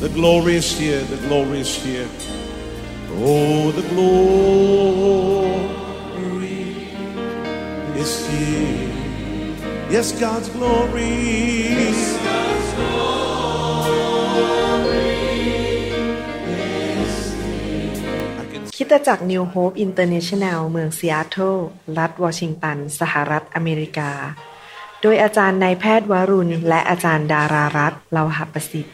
The glory is here. The glory is here. Oh, the glory is here. Yes, God's glory. I can คริดจักร New Hope International เมืองซีแอตเทิลรัฐวอชิงตัน สหรัฐอเมริกา โดยอาจารย์นายแพทย์วรุณ และอาจารย์ดารารัตน์เลาหประสิทธิ์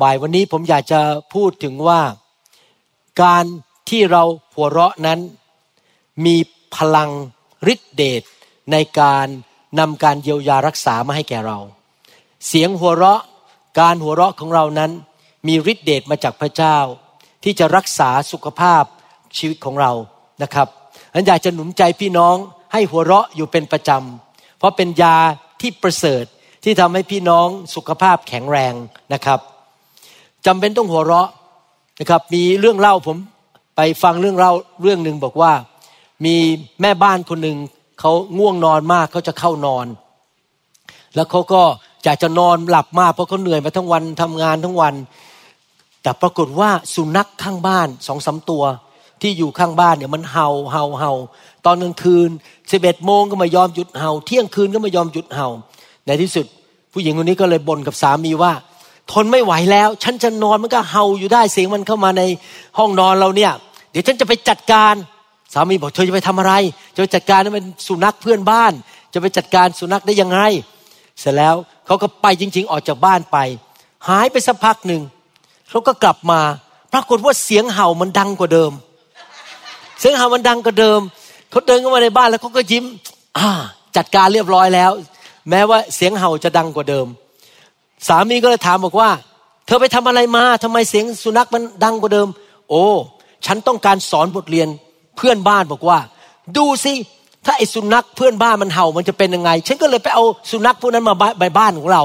บ่ายวันนี้ผมอยากจะพูดถึงว่าการที่เราหัวเราะนั้น มีพลังฤทธิเดชในการนำการเยียวยารักษามาให้แก่เรา เสียงหัวเราะการหัวเราะของเรานั้น มีฤทธิเดชมาจากพระเจ้า ที่จะรักษาสุขภาพชีวิตของเรานะครับฉันอยากจะหนุนใจพี่น้องให้หัวเราะอยู่เป็นประจำเพราะเป็นยาที่ประเสริฐที่ทำให้พี่น้องสุขภาพแข็งแรงนะครับ จำเป็นต้องหัวเราะนะครับ มีเรื่องเล่าผมไปฟังเรื่องเล่าเรื่องหนึ่งบอกว่า มีแม่บ้านคนหนึ่งเขาง่วงนอนมากเขาจะเข้านอน แล้วเขาก็อยากจะนอนหลับมากเพราะเขาเหนื่อยมาทั้งวันทำงานทั้งวัน แต่ปรากฏว่าสุนัขข้างบ้านสองสาตัวที่อยู่ข้างบ้านเนี่ยมันเห่าเห่าเห่าตอนกลางคืนสิบเอ็ดโมงก็ไม่ยอมหยุดเห่า เที่ยงคืนก็ไม่ยอมหยุดเห่า ในที่สุด ผู้หญิงคนนี้ก็เลยบ่นกับสามีว่า ทนไม่ไหวแล้ว ฉันจะนอนมันก็เห่าอยู่ได้เสียงมันเข้ามาในห้องนอนเราเนี่ย เดี๋ยวฉันจะไปจัดการ สามีบอกเธอจะไปทำอะไร จะไปจัดการนั่นเป็นสุนัขเพื่อนบ้าน จะไปจัดการสุนัขได้ยังไง เสร็จแล้วเขาก็ไปจริง ๆ ออกจากบ้านไป หายไปสักพักหนึ่งเขาก็กลับมา ปรากฏว่าเสียงเห่ามันดังกว่าเดิม เสียงเห่ามันดังกว่าเดิมเขาเดินเข้ามาในบ้านแล้วเขาก็ยิ้ม อ่า จัดการเรียบร้อยแล้ว แม้ว่าเสียงเห่าจะดังกว่าเดิม สามีก็เลยถามบอกว่า เธอไปทำอะไรมาทำไมเสียงสุนัขมันดังกว่าเดิม โอ้ ฉันต้องการสอนบทเรียนเพื่อนบ้านบอกว่า ดูสิถ้าไอ้สุนัขเพื่อนบ้านมันเห่ามันจะเป็นยังไง ฉันก็เลยไปเอาสุนัขพวกนั้นมาใบบ้านของเรา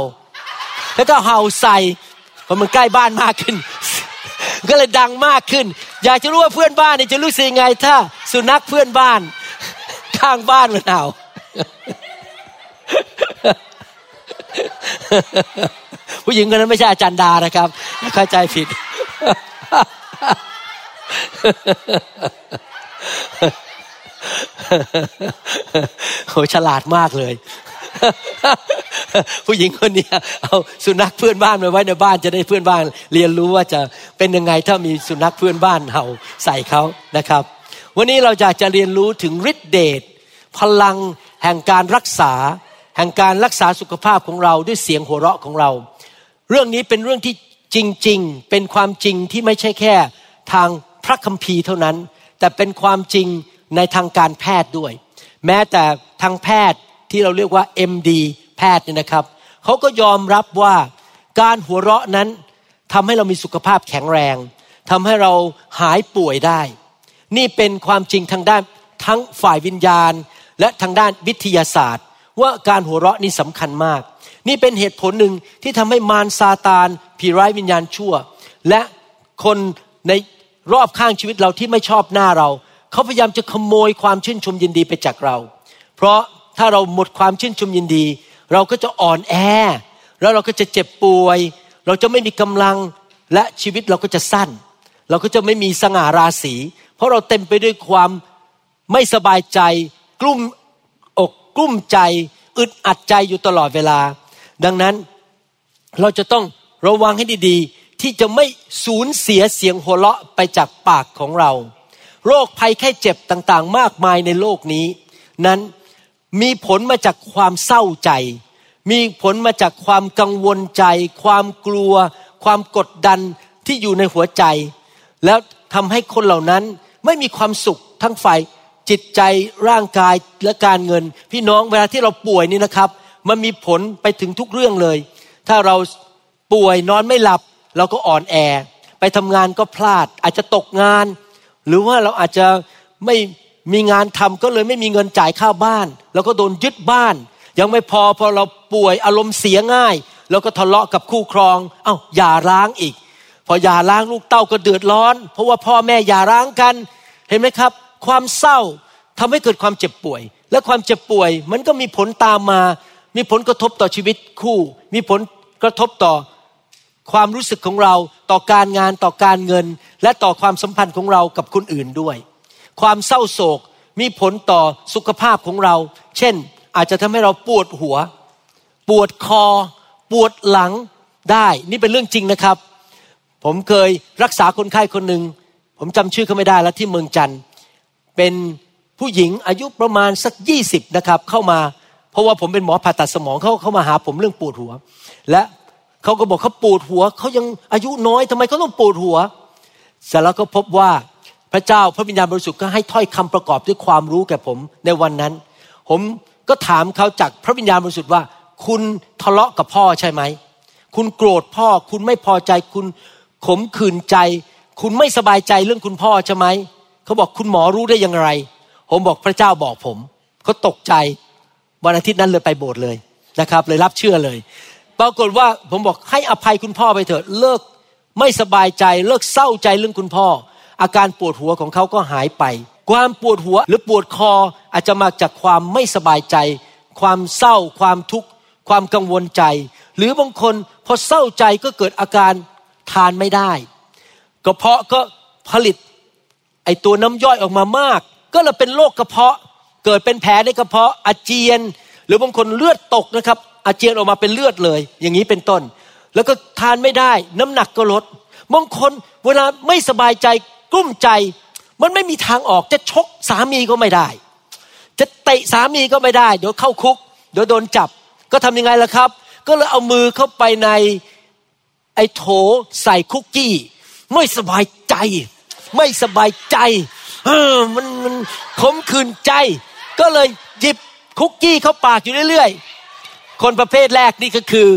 แล้วก็เห่าใส่พราะมันใกล้บ้านมากขึ้น ก็เลยดังมากขึ้น อยากจะรู้ว่าเพื่อนบ้านเนี่ยจะรู้สึกยังไง ถ้าสุนัขเพื่อนบ้านข้างบ้านมันเห่า ผู้หญิงคนนั้นไม่ใช่อาจารย์ดานะครับเข้าใจผิด โหฉลาดมากเลย ผู้หญิงคนนี้เอาสุนัขเพื่อนบ้านมาไว้ในบ้านจะได้เพื่อนบ้าน เรียนรู้ว่าจะเป็นยังไงถ้ามีสุนัขเพื่อนบ้านเห่าใส่เขานะครับ วันนี้เราอยากจะเรียนรู้ถึงฤทธิเดชพลังแห่งการรักษา แห่งการรักษาสุขภาพของเราด้วยเสียงหัวเราะของเรา เรื่องนี้เป็นเรื่องที่จริง ๆ เป็นความจริงที่ไม่ใช่แค่ทางพระคัมภีร์เท่านั้น แต่เป็นความจริงในทางการแพทย์ด้วย แม้แต่ทางแพทย์ที่เราเรียกว่า MD แพทย์เนี่ยนะครับเขาก็ยอมรับว่าการหัวเราะนั้นทำให้เรามีสุขภาพแข็งแรงทำให้เราหายป่วยได้ นี่เป็นความจริงทางด้านทั้งฝ่ายวิญญาณ และทางด้านวิทยาศาสตร์ ว่าการหัวเราะนี่สำคัญมาก นี่เป็นเหตุผลหนึ่งที่ทำให้มารซาตานผีร้ายวิญญาณชั่ว และคนในรอบข้างชีวิตเราที่ไม่ชอบหน้าเรา เขาพยายามจะขโมยความชื่นชมยินดีไปจากเรา เพราะถ้าเราหมดความชื่นชมยินดี เราก็จะอ่อนแอ แล้วเราก็จะเจ็บป่วย เราจะไม่มีกำลังและชีวิตเราก็จะสั้น เราก็จะไม่มีสง่าราศี เพราะเราเต็มไปด้วยความไม่สบายใจกลุ้มอกกลุ้มใจอึดอัดใจอยู่ตลอดเวลา ดังนั้นเราจะต้องระวังให้ดีๆ ที่จะไม่สูญเสียเสียงหัวเราะไปจากปากของเรา โรคภัยแค่เจ็บต่างๆ มากมายในโลกนี้ นั้นมีผลมาจากความเศร้าใจ มีผลมาจากความกังวลใจ ความกลัว ความกดดันที่อยู่ในหัวใจ แล้วทำให้คนเหล่านั้นไม่มีความสุขทั้งฝ่ายจิตใจร่างกายและการเงิน พี่น้องเวลาที่เราป่วยนี่นะครับ มันมีผลไปถึงทุกเรื่องเลย ถ้าเราป่วยนอนไม่หลับ เราก็อ่อนแอ ไปทำงานก็พลาด อาจจะตกงาน หรือว่าเราอาจจะไม่มีงานทำก็เลยไม่มีเงินจ่ายค่าบ้าน แล้วก็โดนยึดบ้าน ยังไม่พอพอเราป่วยอารมณ์เสียง่าย แล้วก็ทะเลาะกับคู่ครอง เอา้าอย่าร้างอีก พออย่าร้างลูกเต้าก็เดือดร้อน เพราะว่าพ่อแม่อย่าร้างกัน เห็นไหมครับ ความเศร้าทำให้เกิดความเจ็บป่วย และความเจ็บป่วยมันก็มีผลตามมา มีผลกระทบต่อชีวิตคู่ มีผลกระทบต่อความรู้สึกของเราต่อการงานต่อการเงิน และต่อความสัมพันธ์ของเรากับคนอื่นด้วย ความเศร้าโศกมีผลต่อสุขภาพของเรา เช่น อาจจะทำให้เราปวดหัว ปวดคอ ปวดหลังได้ นี่เป็นเรื่องจริงนะครับ ผมเคยรักษาคนไข้คนหนึ่งผมจำชื่อเขาไม่ได้แล้วที่เมืองจันทร์เป็นผู้หญิงอายุประมาณสักยี่สิบนะครับ เข้ามา เพราะว่าผมเป็นหมอผ่าตัดสมองเขาเข้ามาหาผมเรื่องปวดหัว และเขาก็บอกเขาปวดหัวเขายังอายุน้อยทำไมเขาต้องปวดหัวเสร็จแล้วก็พบว่าพระเจ้าพระวิญญาณบริสุทธิ์ก็ให้ถ้อยคำประกอบด้วยความรู้แก่ผมในวันนั้น ผมก็ถามเขาจากพระวิญญาณบริสุทธิ์ว่า คุณทะเลาะกับพ่อใช่ไหมคุณโกรธพ่อ คุณไม่พอใจคุณขมขื่นใจ คุณไม่สบายใจเรื่องคุณพ่อใช่ไหมเขาบอกคุณหมอรู้ได้อย่างไร ผมบอกพระเจ้าบอกผมเขาตกใจ วันอาทิตย์นั้นเลยไปโบสถ์เลยนะครับ เลยรับเชื่อเลย ปรากฏว่าผมบอกให้อภัยคุณพ่อไปเถอะเลิกไม่สบายใจเลิกเศร้าใจเรื่องคุณพ่อ อาการปวดหัวของเขาก็หายไป ความปวดหัวหรือปวดคออาจจะมาจากความไม่สบายใจ ความเศร้า ความทุกข์ความกังวลใจ หรือบางคนพอเศร้าใจก็เกิดอาการทานไม่ได้กระเพาะก็ผลิตไอตัวน้ำย่อยออกมามาก ก็เลยเป็นโรคกระเพาะ เกิดเป็นแผลในกระเพาะอาเจียน หรือบางคนเลือดตกนะครับ อาเจียนออกมาเป็นเลือดเลย อย่างนี้เป็นต้น แล้วก็ทานไม่ได้ น้ำหนักก็ลดบางคนเวลาไม่สบายใจกลุ้มใจ มันไม่มีทางออกจะชกสามีก็ไม่ได้ จะเตะสามีก็ไม่ได้ เดี๋ยวเข้าคุก เดี๋ยวโดนจับ ก็ทำยังไงล่ะครับ ก็เลยเอามือเข้าไปในไอ้โถใส่คุกกี้ ไม่สบายใจ ไม่สบายใจ เออมันมันขมขื่นใจ ก็เลยหยิบคุกกี้เข้าปากอยู่เรื่อยๆ คนประเภทแรกนี่ก็คือ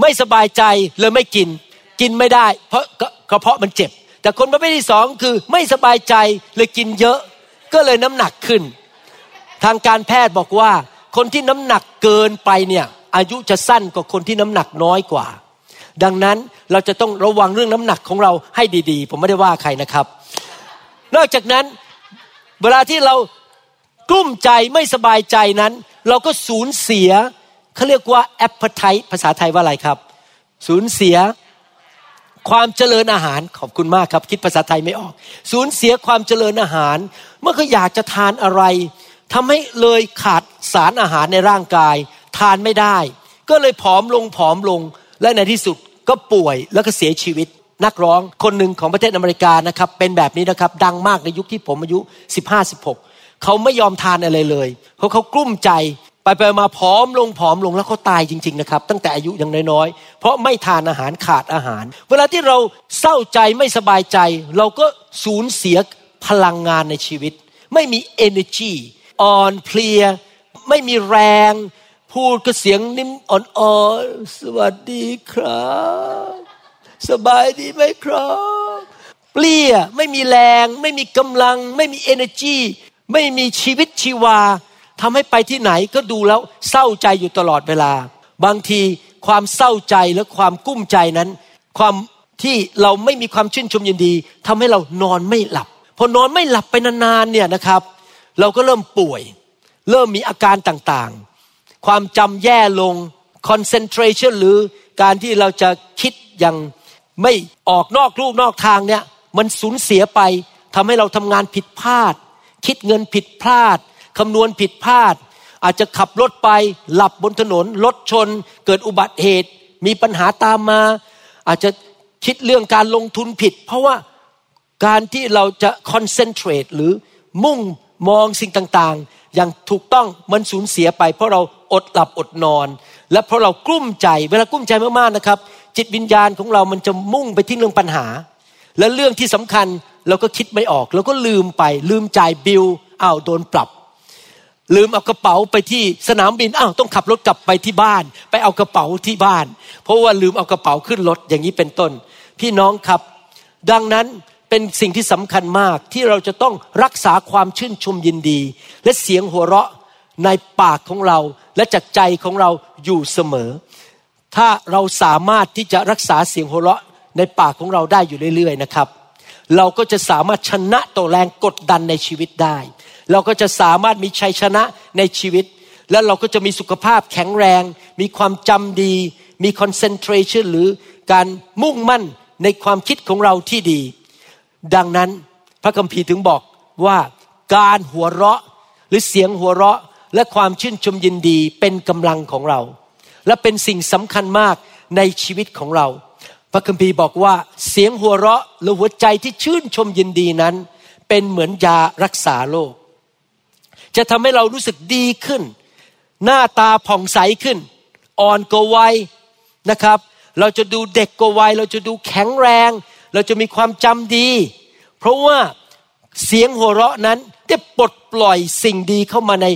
ไม่สบายใจเลยไม่กิน กินไม่ได้ เพราะกระเพาะมันเจ็บ แต่คนประเภทที่สองคือไม่สบายใจเลยกินเยอะ ก็เลยน้ำหนักขึ้น ทางการแพทย์บอกว่า คนที่น้ำหนักเกินไปเนี่ยอายุจะสั้นกว่าคนที่น้ำหนักน้อยกว่า ดังนั้นเราจะต้องระวังเรื่องน้ำหนักของเราให้ดีๆ ผมไม่ได้ว่าใครนะครับ นอกจากนั้นเวลาที่เรา กลุ้มใจไม่สบายใจนั้น เราก็สูญเสียเขาเรียกว่า appetite ภาษาไทยว่าอะไรครับ สูญเสียความเจริญอาหารขอบคุณมากครับ คิดภาษาไทยไม่ออก สูญเสียความเจริญอาหาร เมื่อเขาอยากจะทานอะไรทำให้เลยขาดสารอาหารในร่างกาย ทานไม่ได้ ก็เลยผอมลงผอมลง และในที่สุดก็ป่วยแล้วก็เสียชีวิต นักร้องคนหนึ่งของประเทศอเมริกานะครับ เป็นแบบนี้นะครับ ดังมากในยุคที่ผมอายุ 15-16 เขาไม่ยอมทานอะไรเลยเพราะเขากลุ้มใจไปไปมาผอมลงผอมลงแล้วเขาตายจริง ๆนะครับ ตั้งแต่อายุยังน้อยๆเพราะไม่ทานอาหารขาดอาหาร เวลาที่เราเศร้าใจไม่สบายใจ เราก็สูญเสียพลังงานในชีวิต ไม่มี energy อ่อนเพลีย ไม่มีแรง พูดก็เสียงนิ่มอ่อนๆสวัสดีครับ สบายดีไหมครับ เปลี่ยไม่มีแรง ไม่มีกำลัง ไม่มี energy ไม่มีชีวิตชีวาทำให้ไปที่ไหนก็ดูแล้วเศร้าใจอยู่ตลอดเวลา บางทีความเศร้าใจและความกุ้มใจนั้น ความที่เราไม่มีความชื่นชมยินดีทำให้เรานอนไม่หลับ พอนอนไม่หลับไปนานๆเนี่ยนะครับ เราก็เริ่มป่วย เริ่มมีอาการต่างๆ ความจำแย่ลง concentration หรือการที่เราจะคิดอย่างไม่ออกนอกลูกนอกทางเนี่ยมันสูญเสียไปทำให้เราทำงานผิดพลาด คิดเงินผิดพลาดคำนวณผิดพลาด อาจจะขับรถไปหลับบนถนนรถชน เกิดอุบัติเหตุ มีปัญหาตามมา อาจจะคิดเรื่องการลงทุนผิด เพราะว่าการที่เราจะคอนเซนเทรตหรือมุ่งมองสิ่งต่างๆ อย่างถูกต้องมันสูญเสียไป เพราะเราอดหลับอดนอน และเพราะเรากลุ้มใจเวลากลุ้มใจมากๆนะครับ จิตวิญญาณของเรามันจะมุ่งไปที่เรื่องปัญหา และเรื่องที่สำคัญ เราก็คิดไม่ออกเราก็ลืมไป ลืมจ่ายบิลอ้าวโดนปรับ ลืมเอากระเป๋าไปที่สนามบินอ้าวต้องขับรถกลับไปที่บ้าน ไปเอากระเป๋าที่บ้าน เพราะว่าลืมเอากระเป๋าขึ้นรถอย่างนี้เป็นต้น พี่น้องครับ ดังนั้นเป็นสิ่งที่สำคัญมากที่เราจะต้องรักษาความชื่นชมยินดี และเสียงหัวเราะในปากของเราและจากใจของเราอยู่เสมอ ถ้าเราสามารถที่จะรักษาเสียงหัวเราะในปากของเราได้อยู่เรื่อย ๆ นะครับ เราก็จะสามารถชนะตัวแรงกดดันในชีวิตได้ เราก็จะสามารถมีชัยชนะในชีวิต และเราก็จะมีสุขภาพแข็งแรง มีความจำดี มี concentration หรือการมุ่งมั่นในความคิดของเราที่ดี ดังนั้นพระคัมภีร์ถึงบอกว่าการหัวเราะหรือเสียงหัวเราะและความชื่นชมยินดีเป็นกำลังของเรา และเป็นสิ่งสำคัญมากในชีวิตของเรา พระคัมภีร์บอกว่าเสียงหัวเราะหรือหัวใจที่ชื่นชมยินดีนั้น เป็นเหมือนยารักษาโรคจะทำให้เรารู้สึกดีขึ้น หน้าตาผ่องใสขึ้น อ่อนกว่าวัยนะครับ เราจะดูเด็กกว่าวัยเราจะดูแข็งแรง เราจะมีความจำดี เพราะว่าเสียงหัวเราะนั้นได้ปลดปล่อยสิ่งดีเข้ามาใน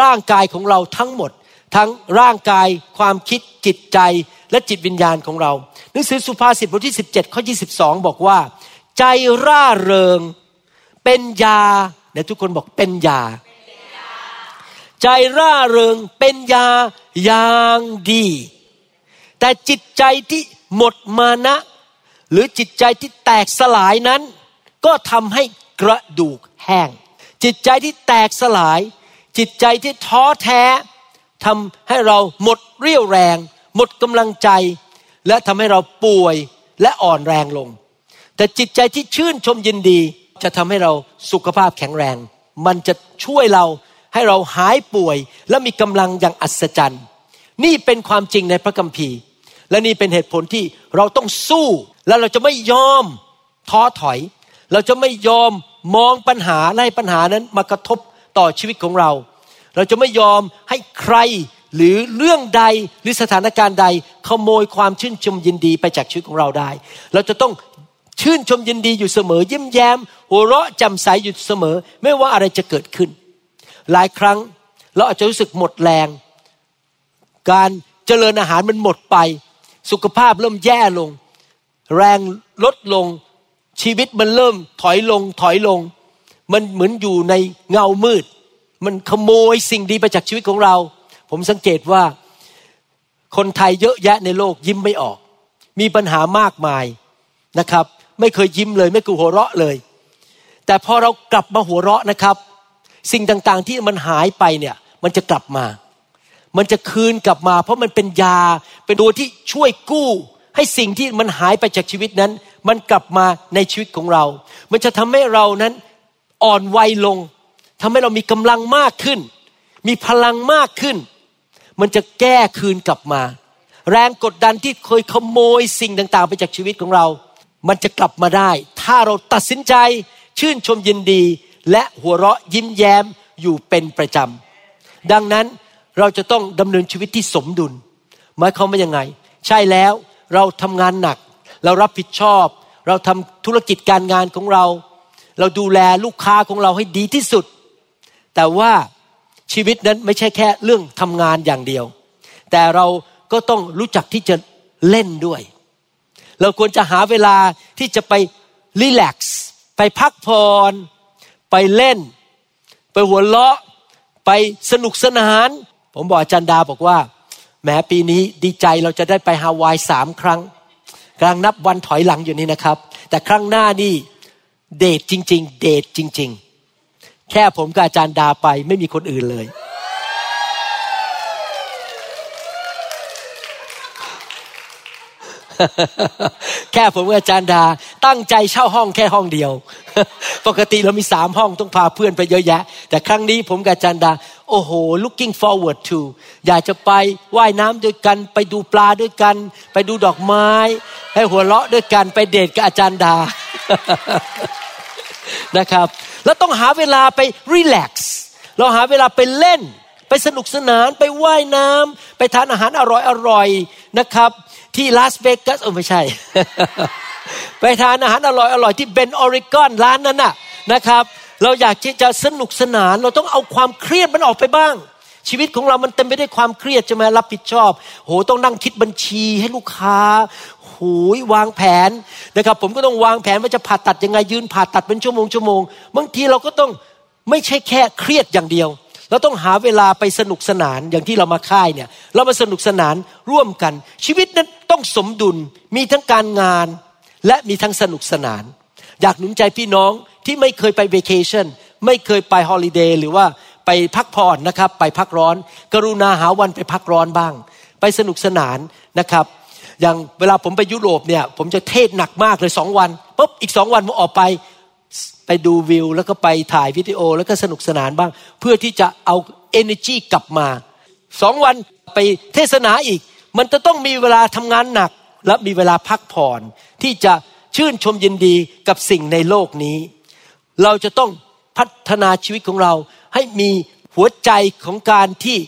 ร่างกายของเราทั้งหมด ทั้งร่างกายความคิดจิตใจ และจิตวิญญาณของเรา หนังสือสุภาษิตบทที่ 17 ข้อ 22 บอกว่า ใจร่าเริง เป็นยาเดี๋ยวทุกคนบอกเป็นยา ใจร่าเริงเป็นยาอย่างดี แต่จิตใจที่หมดมานะ หรือจิตใจที่แตกสลายนั้น ก็ทำให้กระดูกแห้ง จิตใจที่แตกสลาย จิตใจที่ท้อแท้ทำให้เราหมดเรี่ยวแรง หมดกำลังใจ และทำให้เราป่วยและอ่อนแรงลง แต่จิตใจที่ชื่นชมยินดี จะทำให้เราสุขภาพแข็งแรง มันจะช่วยเราให้เราหายป่วย และมีกำลังอย่างอัศจรรย์ นี่เป็นความจริงในพระคัมภีร์ และนี่เป็นเหตุผลที่เราต้องสู้และเราจะไม่ยอมท้อถอย เราจะไม่ยอมมองปัญหาไล่ปัญหานั้นมากระทบต่อชีวิตของเรา เราจะไม่ยอมให้ใคร หรือเรื่องใดหรือสถานการณ์ใดขโมยความชื่นชมยินดีไปจากชีวิตของเราได้ เราจะต้องชื่นชมยินดีอยู่เสมอยิ้มแย้ม หัวเราะจำใสอยู่เสมอ ไม่ว่าอะไรจะเกิดขึ้น หลายครั้งเราอาจจะรู้สึกหมดแรง การเจริญอาหารมันหมดไป สุขภาพเริ่มแย่ลง แรงลดลงชีวิตมันเริ่มถอยลงถอยลง มันเหมือนอยู่ในเงามืด มันขโมยสิ่งดีไปจากชีวิตของเรา ผมสังเกตว่าคนไทยเยอะแยะในโลกยิ้มไม่ออก มีปัญหามากมายนะครับ ไม่เคยยิ้มเลย ไม่เคยหัวเราะเลย แต่พอเรากลับมาหัวเราะนะครับ สิ่งต่างๆที่มันหายไปเนี่ยมันจะกลับมา มันจะคืนกลับมา เพราะมันเป็นยาเป็นตัวที่ช่วยกู้ให้สิ่งที่มันหายไปจากชีวิตนั้น มันกลับมาในชีวิตของเรา มันจะทำให้เรานั้นอ่อนวัยลงทำให้เรามีกำลังมากขึ้น มีพลังมากขึ้น มันจะแก้คืนกลับมา แรงกดดันที่เคยขโมยสิ่งต่างๆ ไปจากชีวิตของเรา มันจะกลับมาได้ ถ้าเราตัดสินใจชื่นชมยินดี และหัวเราะยิ้มแย้มอยู่เป็นประจำ ดังนั้นเราจะต้องดำเนินชีวิตที่สมดุลหมายความว่ายังไง ใช่แล้วเราทำงานหนัก เรารับผิดชอบ เราทำธุรกิจการงานของเรา เราดูแลลูกค้าของเราให้ดีที่สุด แต่ว่า ชีวิตนั้นไม่ใช่แค่เรื่องทำงานอย่างเดียว แต่เราก็ต้องรู้จักที่จะเล่นด้วย เราควรจะหาเวลาที่จะไปรีแลกซ์ไปพักผ่อนไปเล่น ไปหัวเราะ ไปสนุกสนาน ผมบอกอาจารย์ดาบอกว่าแม้ปีนี้ดีใจเราจะได้ไปฮาวายสามครั้งกำลังนับวันถอยหลังอยู่นี่นะครับ แต่ครั้งหน้านี่เดทจริง ๆ เดทจริง ๆ แค่ผมกับอาจารย์ดาไปไม่มีคนอื่นเลย แค่ผมกับอาจารย์ดา ตั้งใจเช่าห้องแค่ห้องเดียว ปกติเรามีสามห้องต้องพาเพื่อนไปเยอะแยะ แต่ครั้งนี้ผมกับอาจารย์ดา โอ้โห looking forward to อยากจะไปว่ายน้ำด้วยกัน ไปดูปลาด้วยกัน ไปดูดอกไม้ ให้หัวเราะด้วยกัน ไปเดทกับอาจารย์ดา นะครับ แล้วต้องหาเวลาไปรีแลกซ์เราหาเวลาไปเล่น ไปสนุกสนานไปว่ายน้ำไปทานอาหารอร่อยอร่อยนะครับ ที่ลาสเวกัสโอ้ไม่ใช่ ไปทานอาหารอร่อยอร่อยที่เบนออริกอนร้านนั้นน่ะนะครับ เราอยากที่จะสนุกสนาน เราต้องเอาความเครียดมันออกไปบ้างชีวิตของเรามันเต็มไปด้วยความเครียดจะมารับผิดชอบ โห ต้องนั่งคิดบัญชีให้ลูกค้า หูยวางแผนนะครับ ผมก็ต้องวางแผนว่าจะผ่าตัดยังไงยืนผ่าตัดเป็นชั่วโมงชั่วโมงบางทีเราก็ต้องไม่ใช่แค่เครียดอย่างเดียว เราต้องหาเวลาไปสนุกสนานอย่างที่เรามาค่ายเนี่ยเรามาสนุกสนานร่วมกัน ชีวิตนั้นต้องสมดุลมีทั้งการงาน และมีทั้งสนุกสนาน อยากหนุนใจพี่น้องที่ไม่เคยไปเวกเคชั่นไม่เคยไป holiday หรือว่าไปพักผ่อนนะครับ ไปพักร้อน กรุณาหาวันไปพักร้อนบ้าง ไปสนุกสนานนะครับ อย่างเวลาผมไปยุโรปเนี่ย ผมจะเทศน์หนักมากเลยสองวันปุ๊บอีกสองวันผมออกไปไปดูวิว แล้วก็ไปถ่ายวิดีโอแล้วก็สนุกสนานบ้าง เพื่อที่จะเอา energy กลับมาสองวันไปเทศนาอีก มันจะต้องมีเวลาทำงานหนัก และมีเวลาพักผ่อนที่จะชื่นชมยินดีกับสิ่งในโลกนี้ เราจะต้องพัฒนาชีวิตของเราให้มีหัวใจของการที่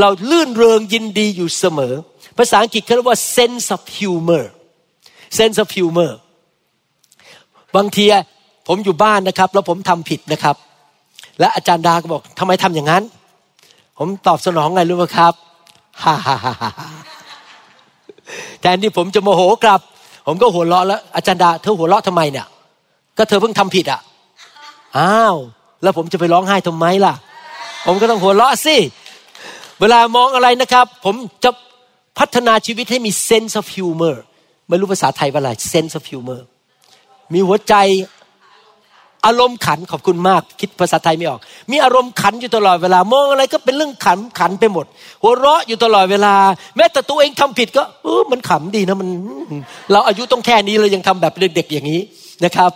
เราลื่นเริงยินดีอยู่เสมอ ภาษาอังกฤษเขาเรียกว่า sense of humor sense of humor บางทีผมอยู่บ้านนะครับ แล้วผมทำผิดนะครับ และอาจารย์ดาก็บอกทำไมทำอย่างนั้น ผมตอบสนองไงรู้ไหมครับฮ่าฮ่าฮ่าแทนที่ผมจะโมโหกลับ ผมก็หัวเราะแล้วอาจารย์ดาเธอหัวเราะทำไมเนี่ย ก็เธอเพิ่งทำผิดอะอ้าว แล้วผมจะไปร้องไห้ทำไมล่ะ ผมก็ต้องหัวเราะสิเวลามองอะไรนะครับ ผมจะ พัฒนาชีวิตให้มี sense of humor ไม่รู้ภาษาไทยว่าอะไร sense of humor มีหัวใจอารมณ์ขันขอบคุณมากคิดภาษาไทยไม่ออก มีอารมณ์ขันอยู่ตลอดเวลามองอะไรก็เป็นเรื่องขันขันไปหมด หัวเราะอยู่ตลอดเวลา แม้แต่ตัวเองทำผิดก็เออมันขำดีนะมัน เราอายุต้องแค่นี้เรายังทำแบบเด็กๆอย่างนี้นะครับ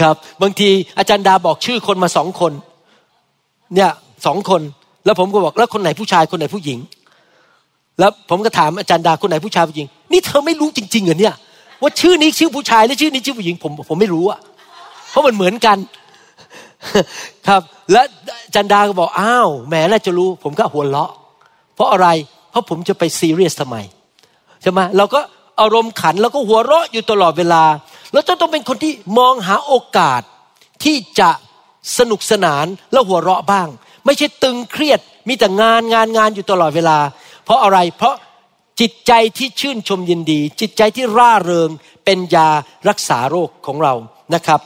ครับ บางทีอาจารย์ดาบอกชื่อคนมาสองคน เนี่ยสองคน แล้วผมก็บอกแล้วคนไหนผู้ชายคนไหนผู้หญิง แล้วผมก็ถามอาจารย์ดาคนไหนผู้ชายผู้หญิง นี่เธอไม่รู้จริงๆเหรอเนี่ย ว่าชื่อนี้ชื่อผู้ชายและชื่อนี้ชื่อผู้หญิง ผมผมไม่รู้อะเพราะมันเหมือนกัน ครับ และจันดาก็บอกอ้าวแหมน่าจะรู้ ผมก็หัวเราะ เพราะอะไร เพราะผมจะไปซีเรียสทำไมใช่ไหมเราก็อารมณ์ขันแล้วก็หัวเราะอยู่ตลอดเวลา แล้วต้องเป็นคนที่มองหาโอกาสที่จะสนุกสนานแล้วหัวเราะบ้าง ไม่ใช่ตึงเครียด มีแต่งานงานงานอยู่ตลอดเวลา เพราะอะไรเพราะจิตใจที่ชื่นชมยินดี จิตใจที่ร่าเริงเป็นยารักษาโรคของเรานะครับ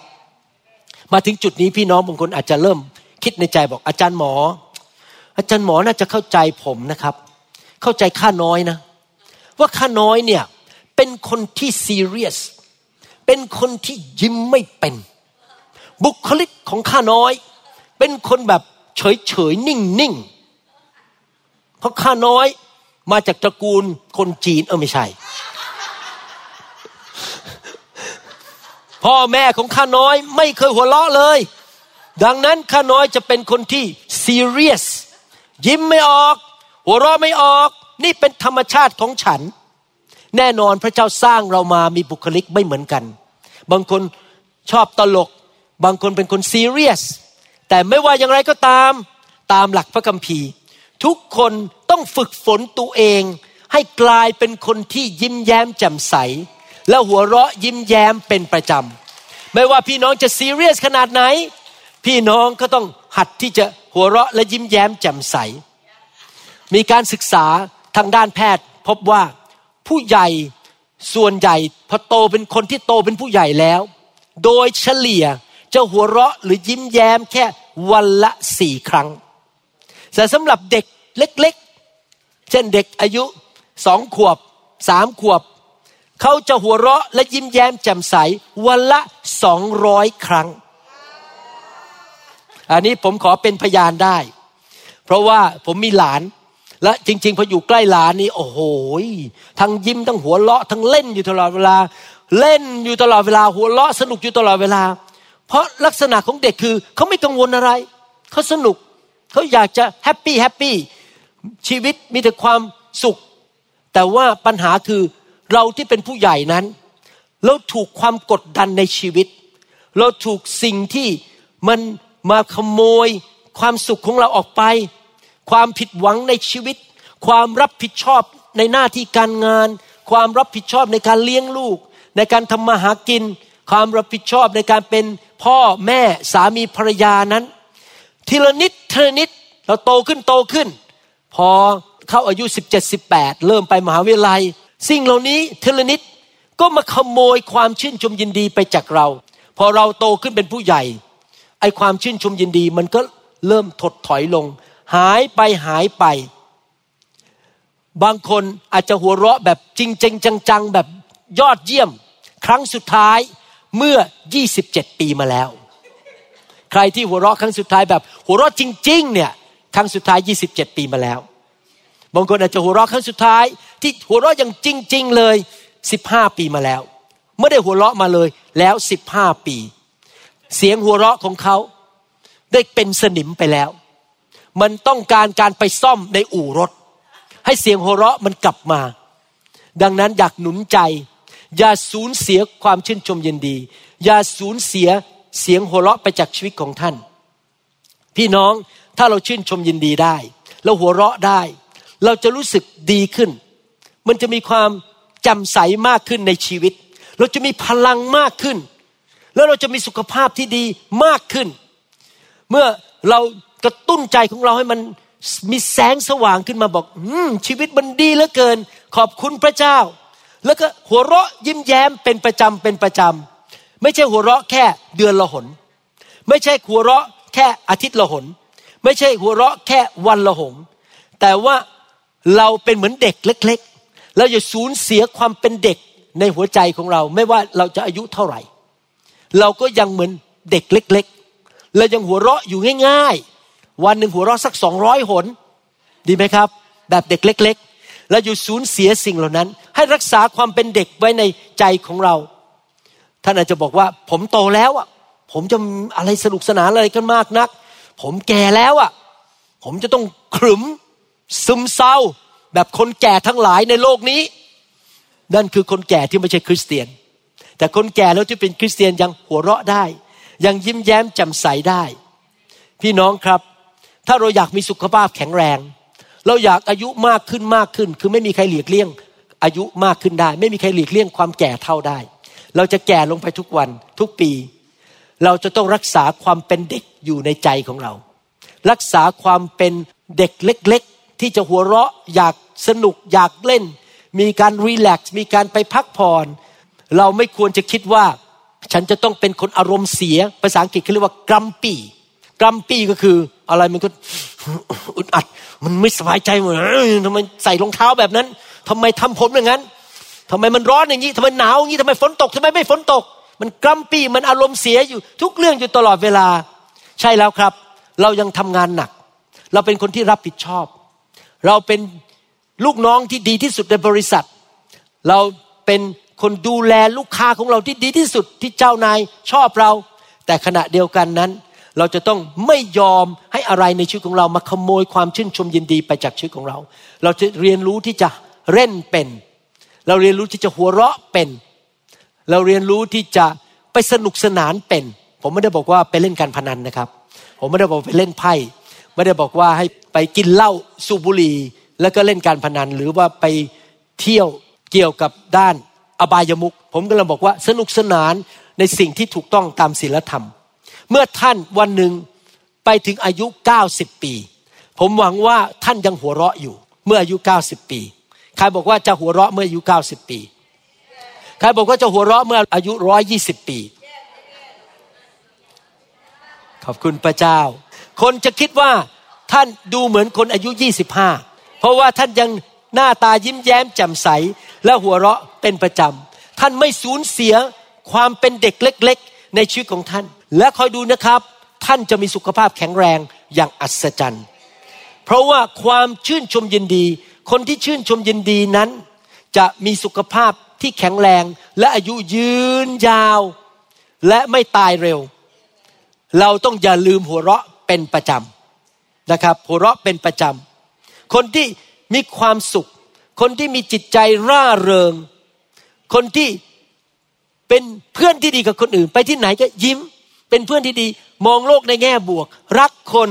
มาถึงจุดนี้พี่น้องบางคนอาจจะเริ่มคิดในใจบอกอาจารย์หมอ อาจารย์หมอน่าจะเข้าใจผมนะครับ เข้าใจข้าน้อยนะ ว่าข้าน้อยเนี่ยเป็นคนที่ซีเรียสเป็นคนที่ยิ้มไม่เป็น บุคลิกของข้าน้อย เป็นคนแบบ เฉยเฉยนิ่งนิ่งเพราะข้าน้อยมาจากตระกูลคนจีนเออไม่ใช่ พ่อแม่ของข้าน้อยไม่เคยหัวเราะเลย ดังนั้นข้าน้อยจะเป็นคนที่ซีเรียสยิ้มไม่ออก หัวเราะไม่ออก นี่เป็นธรรมชาติของฉัน แน่นอนพระเจ้าสร้างเรามามีบุคลิกไม่เหมือนกัน บางคนชอบตลก บางคนเป็นคนซีเรียส แต่ไม่ว่าอย่างไรก็ตามตามหลักพระคัมภีร์ ทุกคนต้องฝึกฝนตัวเอง ให้กลายเป็นคนที่ยิ้มแย้มแจ่มใส และหัวเราะยิ้มแย้มเป็นประจำไม่ว่าพี่น้องจะซีเรียสขนาดไหน พี่น้องก็ต้องหัดที่จะหัวเราะและยิ้มแย้มแจ่มใส มีการศึกษาทางด้านแพทย์ พบว่าผู้ใหญ่ส่วนใหญ่พอโตเป็นคนที่โตเป็นผู้ใหญ่แล้ว โดยเฉลี่ย จะหัวเราะหรือยิ้มแย้มแค่วันละสี่ครั้ง แต่สำหรับเด็กเล็กๆ เช่นเด็กอายุสองขวบสามขวบ เขาจะหัวเราะและยิ้มแย้มแจ่มใสวันละสองร้อยครั้ง อันนี้ผมขอเป็นพยานได้ เพราะว่าผมมีหลานและจริง ๆ พออยู่ใกล้หลานนี่โอ้โหทั้งยิ้มทั้งหัวเราะทั้งเล่นอยู่ตลอดเวลา เล่นอยู่ตลอดเวลา หัวเราะสนุกอยู่ตลอดเวลา เพราะลักษณะของเด็กคือเขาไม่กังวลอะไร เขาสนุก เขาอยากจะแฮปปี้แฮปปี้ชีวิตมีแต่ความสุข แต่ว่าปัญหาคือเราที่เป็นผู้ใหญ่นั้น เราถูกความกดดันในชีวิต เราถูกสิ่งที่มันมาขโมย ความสุขของเราออกไป ความผิดหวังในชีวิต ความรับผิดชอบในหน้าที่การงาน ความรับผิดชอบในการเลี้ยงลูก ในการทำมาหากิน ความรับผิดชอบในการเป็นพ่อแม่สามีภรรยานั้น ทีละนิดทีละนิดเราโตขึ้นโตขึ้น พอเข้าอายุ 17 18 เริ่มไปมหาวิทยาลัย สิ่งเหล่านี้ทีละนิดก็มาขโมยความชื่นชมยินดีไปจากเรา พอเราโตขึ้นเป็นผู้ใหญ่ไอความชื่นชมยินดีมันก็เริ่มถดถอยลง หายไปหายไป บางคนอาจจะหัวเราะแบบจริงจริงจังๆแบบยอดเยี่ยม ครั้งสุดท้าย เมื่อ 27 ปีมาแล้ว ใครที่หัวเราะครั้งสุดท้ายแบบ หัวเราะจริง ๆ เนี่ยครั้งสุดท้าย 27 ปีมาแล้วบางคนอาจจะหัวเราะครั้งสุดท้าย ที่หัวเราะอย่างจริง ๆ เลย 15 ปีมาแล้วไม่ได้หัวเราะมาเลยแล้ว 15 ปี เสียงหัวเราะของเขาได้เป็นสนิมไปแล้ว มันต้องการการไปซ่อมในอู่รถ ให้เสียงหัวเราะมันกลับมา ดังนั้นอยากหนุนใจ อย่าสูญเสียความชื่นชมยินดี อย่าสูญเสียเสียงหัวเราะไปจากชีวิตของท่าน พี่น้องถ้าเราชื่นชมยินดีได้ เราหัวเราะได้ เราจะรู้สึกดีขึ้น มันจะมีความจำใสมากขึ้นในชีวิต เราจะมีพลังมากขึ้น แล้วเราจะมีสุขภาพที่ดีมากขึ้น เมื่อเรากระตุ้นใจของเราให้มันมีแสงสว่างขึ้นมาบอก อืมชีวิตมันดีเหลือเกิน ขอบคุณพระเจ้า แล้วก็หัวเราะยิ้มแย้มเป็นประจำเป็นประจำไม่ใช่หัวเราะแค่เดือนละหน ไม่ใช่หัวเราะแค่อาทิตย์ละหน ไม่ใช่หัวเราะแค่วันละหนแต่ว่าเราเป็นเหมือนเด็กเล็ก ๆ เราอย่าสูญเสียความเป็นเด็กในหัวใจของเรา ไม่ว่าเราจะอายุเท่าไหร่ เราก็ยังเหมือนเด็กเล็ก ๆ เรายังหัวเราะอยู่ง่าย ๆ วันหนึ่งหัวเราะสักสองร้อยหน ดีไหมครับ แบบเด็กเล็กๆ เราอยู่สูญเสียสิ่งเหล่านั้น ให้รักษาความเป็นเด็กไว้ในใจของเรา ท่านอาจจะบอกว่า ผมโตแล้วอะ ผมจะอะไรสนุกสนานอะไรกันมากนัก ผมแก่แล้วอะ ผมจะต้องขรึมซึมเศร้า แบบคนแก่ทั้งหลายในโลกนี้ นั่นคือคนแก่ที่ไม่ใช่คริสเตียน แต่คนแก่แล้วที่เป็นคริสเตียนยังหัวเราะได้ ยังยิ้มแย้มแจ่มใสได้ พี่น้องครับ ถ้าเราอยากมีสุขภาพแข็งแรง เราอยากอายุมากขึ้นมากขึ้น คือไม่มีใครหลีกเลี่ยง อายุมากขึ้นได้ ไม่มีใครหลีกเลี่ยงความแก่เท่าได้ เราจะแก่ลงไปทุกวันทุกปี เราจะต้องรักษาความเป็นเด็กอยู่ในใจของเรา รักษาความเป็นเด็กเล็กๆ ที่จะหัวเราะอยากสนุกอยากเล่น มีการรีแลกซ์มีการไปพักผ่อนเราไม่ควรจะคิดว่าฉันจะต้องเป็นคนอารมณ์เสีย ภาษาอังกฤษเขาเรียกว่ากรัมปี้กรัมปี้ก็คือ อะไรมันก็อึดอัด มันไม่สบายใจเหมือนทำไมใส่รองเท้าแบบนั้นทำไมทำผมอย่างนั้นทำไมมันร้อนอย่างนี้ทำไมหนาวอย่างนี้ทำไมฝนตกทำไมไม่ฝนตก มันกรัมปี้มันอารมณ์เสียอยู่ ทุกเรื่องอยู่ตลอดเวลา ใช่แล้วครับ เรายังทำงานหนัก เราเป็นคนที่รับผิดชอบ เราเป็นลูกน้องที่ดีที่สุดในบริษัท เราเป็นคนดูแลลูกค้าของเราที่ดีที่สุดที่เจ้านายชอบเรา แต่ขณะเดียวกันนั้น เราจะต้องไม่ยอมให้อะไรในชีวิตของเรามาขโมยความชื่นชมยินดีไปจากชีวิตของเรา เราจะเรียนรู้ที่จะเล่นเป็น เราเรียนรู้ที่จะหัวเราะเป็น เราเรียนรู้ที่จะไปสนุกสนานเป็น ผมไม่ได้บอกว่าไปเล่นการพนันนะครับ ผมไม่ได้บอกไปเล่นไพ่ ไม่ได้บอกว่าให้ไปกินเหล้าสูบบุหรี่แล้วก็เล่นการพนันหรือว่าไปเที่ยวเกี่ยวกับด้านอบายมุกผมก็เลยบอกว่าสนุกสนานในสิ่งที่ถูกต้องตามศีลธรรม เมื่อท่านวันหนึ่งไปถึงอายุ 90 ปี ผมหวังว่าท่านยังหัวเราะอยู่ เมื่ออายุ 90 ปี ใครบอกว่าจะหัวเราะเมื่ออายุ 90 ปี ใครบอกว่าจะหัวเราะเมื่ออายุ 120 ปี ขอบคุณพระเจ้า คนจะคิดว่าท่านดูเหมือนคนอายุ 25 เพราะว่าท่านยังหน้าตายิ้มแย้มแจ่มใส และหัวเราะเป็นประจำ ท่านไม่สูญเสียความเป็นเด็กเล็ก ๆ ในชีวิตของท่าน และคอยดูนะครับ ท่านจะมีสุขภาพแข็งแรงอย่างอัศจรรย์ เพราะว่าความชื่นชมยินดี คนที่ชื่นชมยินดีนั้น จะมีสุขภาพที่แข็งแรงและอายุยืนยาว และไม่ตายเร็ว เราต้องอย่าลืมหัวเราะเป็นประจำนะครับ หัวเราะเป็นประจำคนที่มีความสุข คนที่มีจิตใจร่าเริง คนที่เป็นเพื่อนที่ดีกับคนอื่น ไปที่ไหนก็ยิ้ม เป็นเพื่อนที่ดี มองโลกในแง่บวก รักคน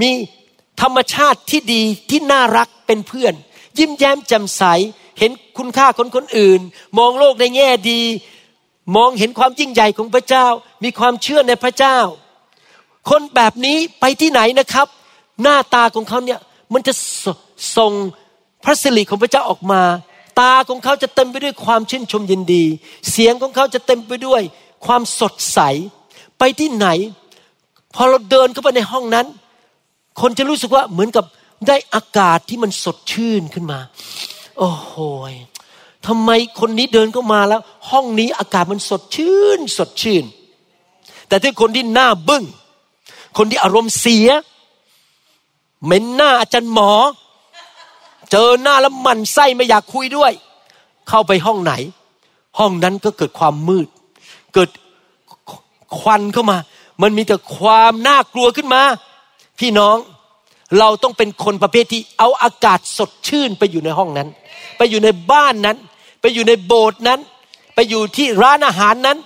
มีธรรมชาติที่ดีที่น่ารักเป็นเพื่อน ยิ้มแย้มแจ่มใส เห็นคุณค่าคนคนอื่น มองโลกในแง่ดี มองเห็นความยิ่งใหญ่ของพระเจ้า มีความเชื่อในพระเจ้า คนแบบนี้ไปที่ไหนนะครับ หน้าตาของเขาเนี่ยมันจะส่งพระสิริของพระเจ้าออกมา ตาของเขาจะเต็มไปด้วยความชื่นชมยินดี เสียงของเขาจะเต็มไปด้วยความสดใส ไปที่ไหน พอเราเดินเข้าไปในห้องนั้น คนจะรู้สึกว่าเหมือนกับได้อากาศที่มันสดชื่นขึ้นมา โอ้โหทำไมคนนี้เดินเข้ามาแล้ว ห้องนี้อากาศมันสดชื่น สดชื่น แต่ถ้าคนที่หน้าบึง้ง คนที่อารมณ์เสีย เหม็นหน้าอาจารย์หมอ เจอหน้าแล้วมันไส้ไม่อยากคุยด้วย เข้าไปห้องไหน ห้องนั้นก็เกิดความมืด เกิด ควันเข้ามา มันมีแต่ความน่ากลัวขึ้นมา พี่น้องเราต้องเป็นคนประเภทที่เอาอากาศสดชื่นไปอยู่ในห้องนั้น ไปอยู่ในบ้านนั้น ไปอยู่ในโบสถ์นั้น ไปอยู่ที่ร้านอาหารนั้น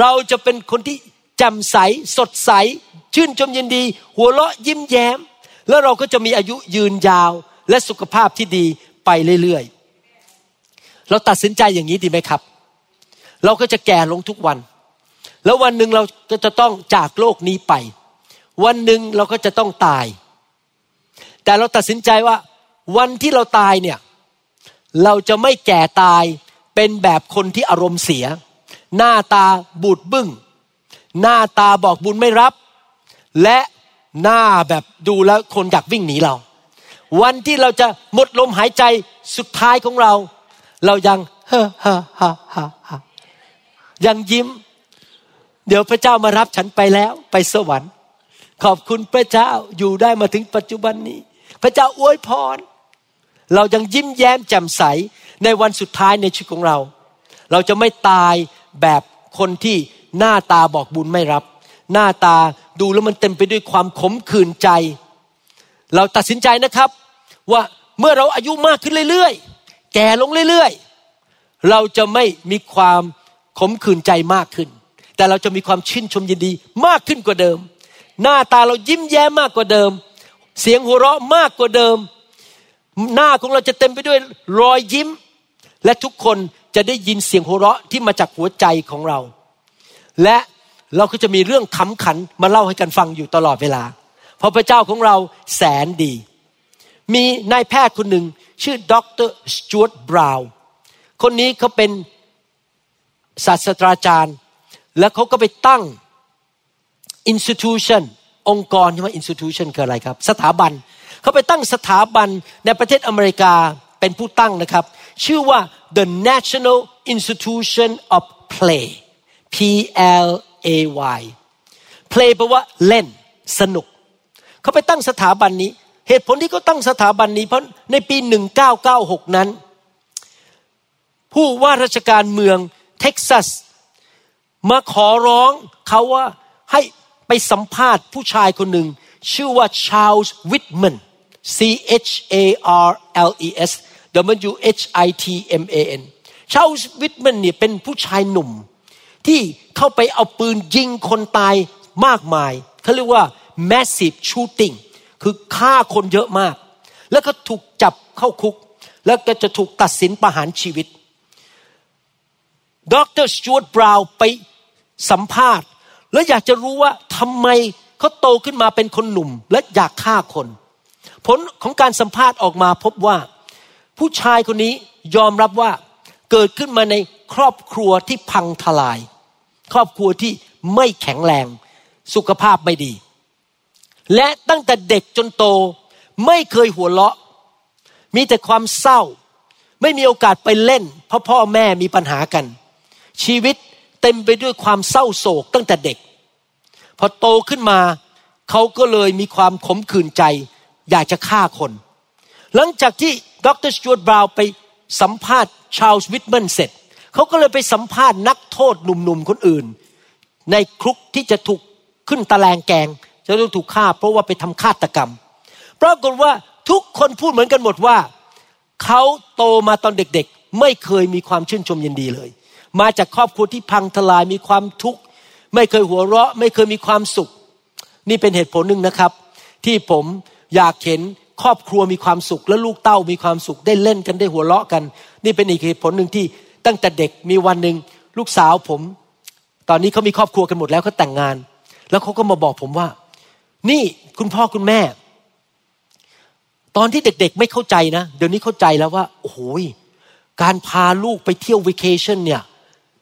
เราจะเป็นคนที่จำใสสดใส ชื่นชมยินดี หัวเราะยิ้มแย้ม แล้วเราก็จะมีอายุยืนยาวและสุขภาพที่ดีไปเรื่อยๆ เราตัดสินใจอย่างนี้ดีไหมครับ เราก็จะแก่ลงทุกวัน แล้ววันหนึ่งเราก็จะต้องจากโลกนี้ไป วันหนึ่งเราก็จะต้องตาย แต่เราตัดสินใจว่า วันที่เราตายเนี่ย เราจะไม่แก่ตายเป็นแบบคนที่อารมณ์เสีย หน้าตาบูดบึง้ง หน้าตาบอกบุญไม่รับ และหน้าแบบดูแล้วคนอยากวิ่งหนีเรา วันที่เราจะหมดลมหายใจสุดท้ายของเรา เรายังเฮ่ฮ่าฮ่าฮ่าฮ่ายังยิ้ม เดี๋ยวพระเจ้ามารับฉันไปแล้วไปสวรรค์ ขอบคุณพระเจ้าอยู่ได้มาถึงปัจจุบันนี้ พระเจ้าอวยพร เรายังยิ้มแย้มแจ่มใสในวันสุดท้ายในชีวิตของเรา เราจะไม่ตายแบบคนที่หน้าตาบอกบุญไม่รับ หน้าตาดูแล้วมันเต็มไปด้วยความขมขื่นใจ เราตัดสินใจนะครับว่าเมื่อเราอายุมากขึ้นเรื่อยๆ แก่ลงเรื่อยๆ เราจะไม่มีความขมขื่นใจมากขึ้น แต่เราจะมีความชื่นชมยินดีมากขึ้นกว่าเดิม หน้าตาเรายิ้มแย้มมากกว่าเดิม เสียงหัวเราะมากกว่าเดิม หน้าของเราจะเต็มไปด้วยรอยยิ้ม และทุกคนจะได้ยินเสียงหัวเราะที่มาจากหัวใจของเรา และเราก็จะมีเรื่องขำขันมาเล่าให้กันฟังอยู่ตลอดเวลา เพราะพระเจ้าของเราแสนดี มีนายแพทย์คนหนึ่งชื่อดรสจวตบราวน์คนนี้เขาเป็นศาสตราจารย์ และเขาก็ไปตั้ง institution องค์กรใช่ไหม institution คืออะไรครับ สถาบันเขาไปตั้งสถาบันในประเทศอเมริกาเป็นผู้ตั้งนะครับ ชื่อว่า the National Institution of Play P L A Y Play แปลว่าเล่นสนุกเขาไปตั้งสถาบันนี้ เหตุผลที่เขาตั้งสถาบันนี้เพราะในปี 1996 นั้น ผู้ว่าราชการเมืองเท็กซัส มาขอร้องเขาว่าให้ไปสัมภาษณ์ผู้ชายคนหนึ่ง ชื่อว่าชาลส์วิทแมน C H A R L E S W H I T M A N ชาลส์วิทแมนเนี่ยเป็นผู้ชายหนุ่ม ที่เข้าไปเอาปืนยิงคนตายมากมายเขาเรียกว่า massive shooting คือฆ่าคนเยอะมาก แล้วก็ถูกจับเข้าคุก แล้วก็จะถูกตัดสินประหารชีวิตดรสจวตบราวไป สัมภาษณ์ แล้วอยากจะรู้ว่าทำไมเขาโตขึ้นมาเป็นคนหนุ่ม และอยากฆ่าคน ผลของการสัมภาษณ์ออกมาพบว่า ผู้ชายคนนี้ยอมรับว่าเกิดขึ้นมาในครอบครัวที่พังทลาย ครอบครัวที่ไม่แข็งแรง สุขภาพไม่ดี และตั้งแต่เด็กจนโตไม่เคยหัวเราะ มีแต่ความเศร้า ไม่มีโอกาสไปเล่น เพราะพ่อแม่มีปัญหากัน ชีวิต เต็มไปด้วยความเศร้าโศกตั้งแต่เด็ก พอโตขึ้นมาเขาก็เลยมีความขมขื่นใจ อยากจะฆ่าคน หลังจากที่ดรสจวตบราวไปสัมภาษณ์ชาลส์วิทแมนเสร็จเขาก็เลยไปสัมภาษณ์นักโทษหนุ่มๆคนอื่น ในคุกที่จะถูกขึ้นตะแลงแกง จะต้องถูกฆ่าเพราะว่าไปทำฆาตกรรมปรากฏว่าทุกคนพูดเหมือนกันหมดว่าเขาโตมาตอนเด็กๆ ไม่เคยมีความชื่นชมยินดีเลย มาจากครอบครัวที่พังทลายมีความทุกข์ ไม่เคยหัวเราะ ไม่เคยมีความสุข นี่เป็นเหตุผลหนึ่งนะครับ ที่ผมอยากเห็นครอบครัวมีความสุข และลูกเต้ามีความสุขได้เล่นกันได้หัวเราะกัน นี่เป็นอีกเหตุผลหนึ่งที่ตั้งแต่เด็กมีวันหนึ่งลูกสาวผม ตอนนี้เขามีครอบครัวกันหมดแล้วเขาแต่งงาน แล้วเขาก็มาบอกผมว่า นี่คุณพ่อคุณแม่ ตอนที่เด็กๆไม่เข้าใจนะ เดี๋ยวนี้เข้าใจแล้วว่าโอ้โหการพาลูกไปเที่ยววิเคชันเนี่ย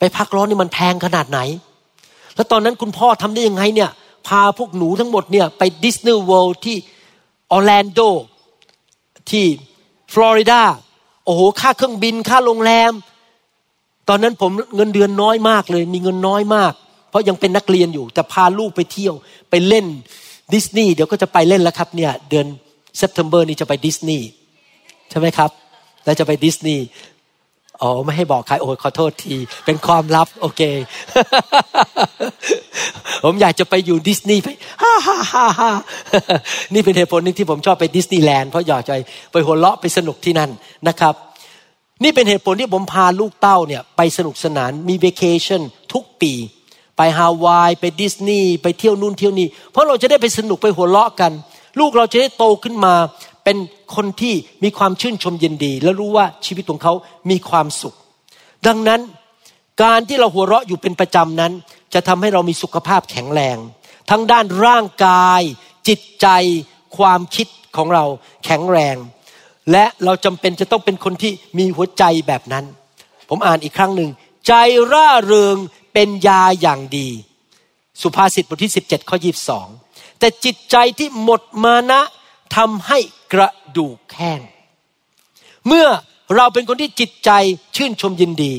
ไปพักร้อนนี่มันแพงขนาดไหน แล้วตอนนั้นคุณพ่อทำได้ยังไงเนี่ย พาพวกหนูทั้งหมดเนี่ยไปดิสนีย์เวิลด์ที่ออร์แลนโดที่ฟลอริดาโอ้โห ค่าเครื่องบิน ค่าโรงแรม ตอนนั้นผมเงินเดือนน้อยมากเลย มีเงินน้อยมาก เพราะยังเป็นนักเรียนอยู่ แต่พาลูกไปเที่ยว ไปเล่นดิสนีย์ เดี๋ยวก็จะไปเล่นแล้วครับเนี่ย เดือน September นี้จะไปดิสนีย์ ใช่ไหมครับ แล้วจะไปดิสนีย์ อ๋อไม่ให้บอกใครโอ้ขอโทษที เป็นความลับ โอเค ผมอยากจะไปอยู่ดิสนีย์ไปฮ่าฮ่าฮ่าฮ่านี่เป็นเหตุผลนึงที่ผมชอบไปดิสนีย์แลนด์เพราะอยากจะไปหัวเราะไปสนุกที่นั่นนะครับ นี่เป็นเหตุผลที่ผมพาลูกเต้าเนี่ยไปสนุกสนานมีเวกเคชั่นทุกปี ไปฮาวายไปดิสนีย์ไปเที่ยวนู่นเที่ยวนี่เพราะเราจะได้ไปสนุกไปหัวเราะกัน ลูกเราจะได้โตขึ้นมา เป็นคนที่มีความชื่นชมยินดี และรู้ว่าชีวิตของเขามีความสุข ดังนั้นการที่เราหัวเราะอยู่เป็นประจำนั้น จะทำให้เรามีสุขภาพแข็งแรง ทั้งด้านร่างกาย จิตใจ ความคิดของเราแข็งแรง และเราจำเป็นจะต้องเป็นคนที่มีหัวใจแบบนั้น ผมอ่านอีกครั้งหนึ่ง ใจร่าเริงเป็นยาอย่างดี สุภาษิตบทที่ 17 ข้อ 22 แต่จิตใจที่หมดมานะ ทำให้กระดูกแห้ง เมื่อเราเป็นคนที่จิตใจชื่นชมยินดี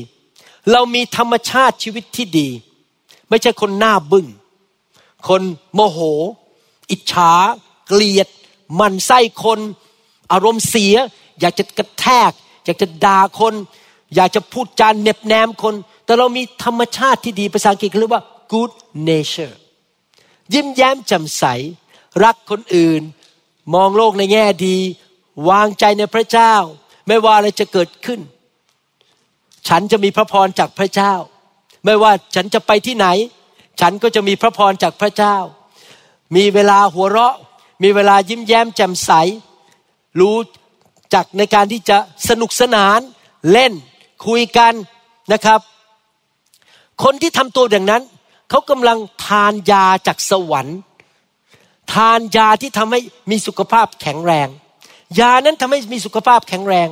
เรามีธรรมชาติชีวิตที่ดี ไม่ใช่คนหน้าบึง้ง คนโมโห อิจฉา เกลียด มันไส้คน อารมณ์เสีย อยากจะกระแทก อยากจะด่าคน อยากจะพูดจานเน็บแนมคน แต่เรามีธรรมชาติที่ดีภาษาอังกฤษเรียกว่า good nature ยิ้มแย้มแจ่มใส รักคนอื่น มองโลกในแง่ดี วางใจในพระเจ้า ไม่ว่าอะไรจะเกิดขึ้น ฉันจะมีพระพรจากพระเจ้า ไม่ว่าฉันจะไปที่ไหน ฉันก็จะมีพระพรจากพระเจ้า มีเวลาหัวเราะ มีเวลายิ้มแย้มแจ่มใส รู้จักในการที่จะสนุกสนานเล่นคุยกันนะครับ คนที่ทำตัวอย่างนั้น เขากำลังทานยาจากสวรรค์ ทานยาที่ทำให้มีสุขภาพแข็งแรง ยานั้นทำให้มีสุขภาพแข็งแรง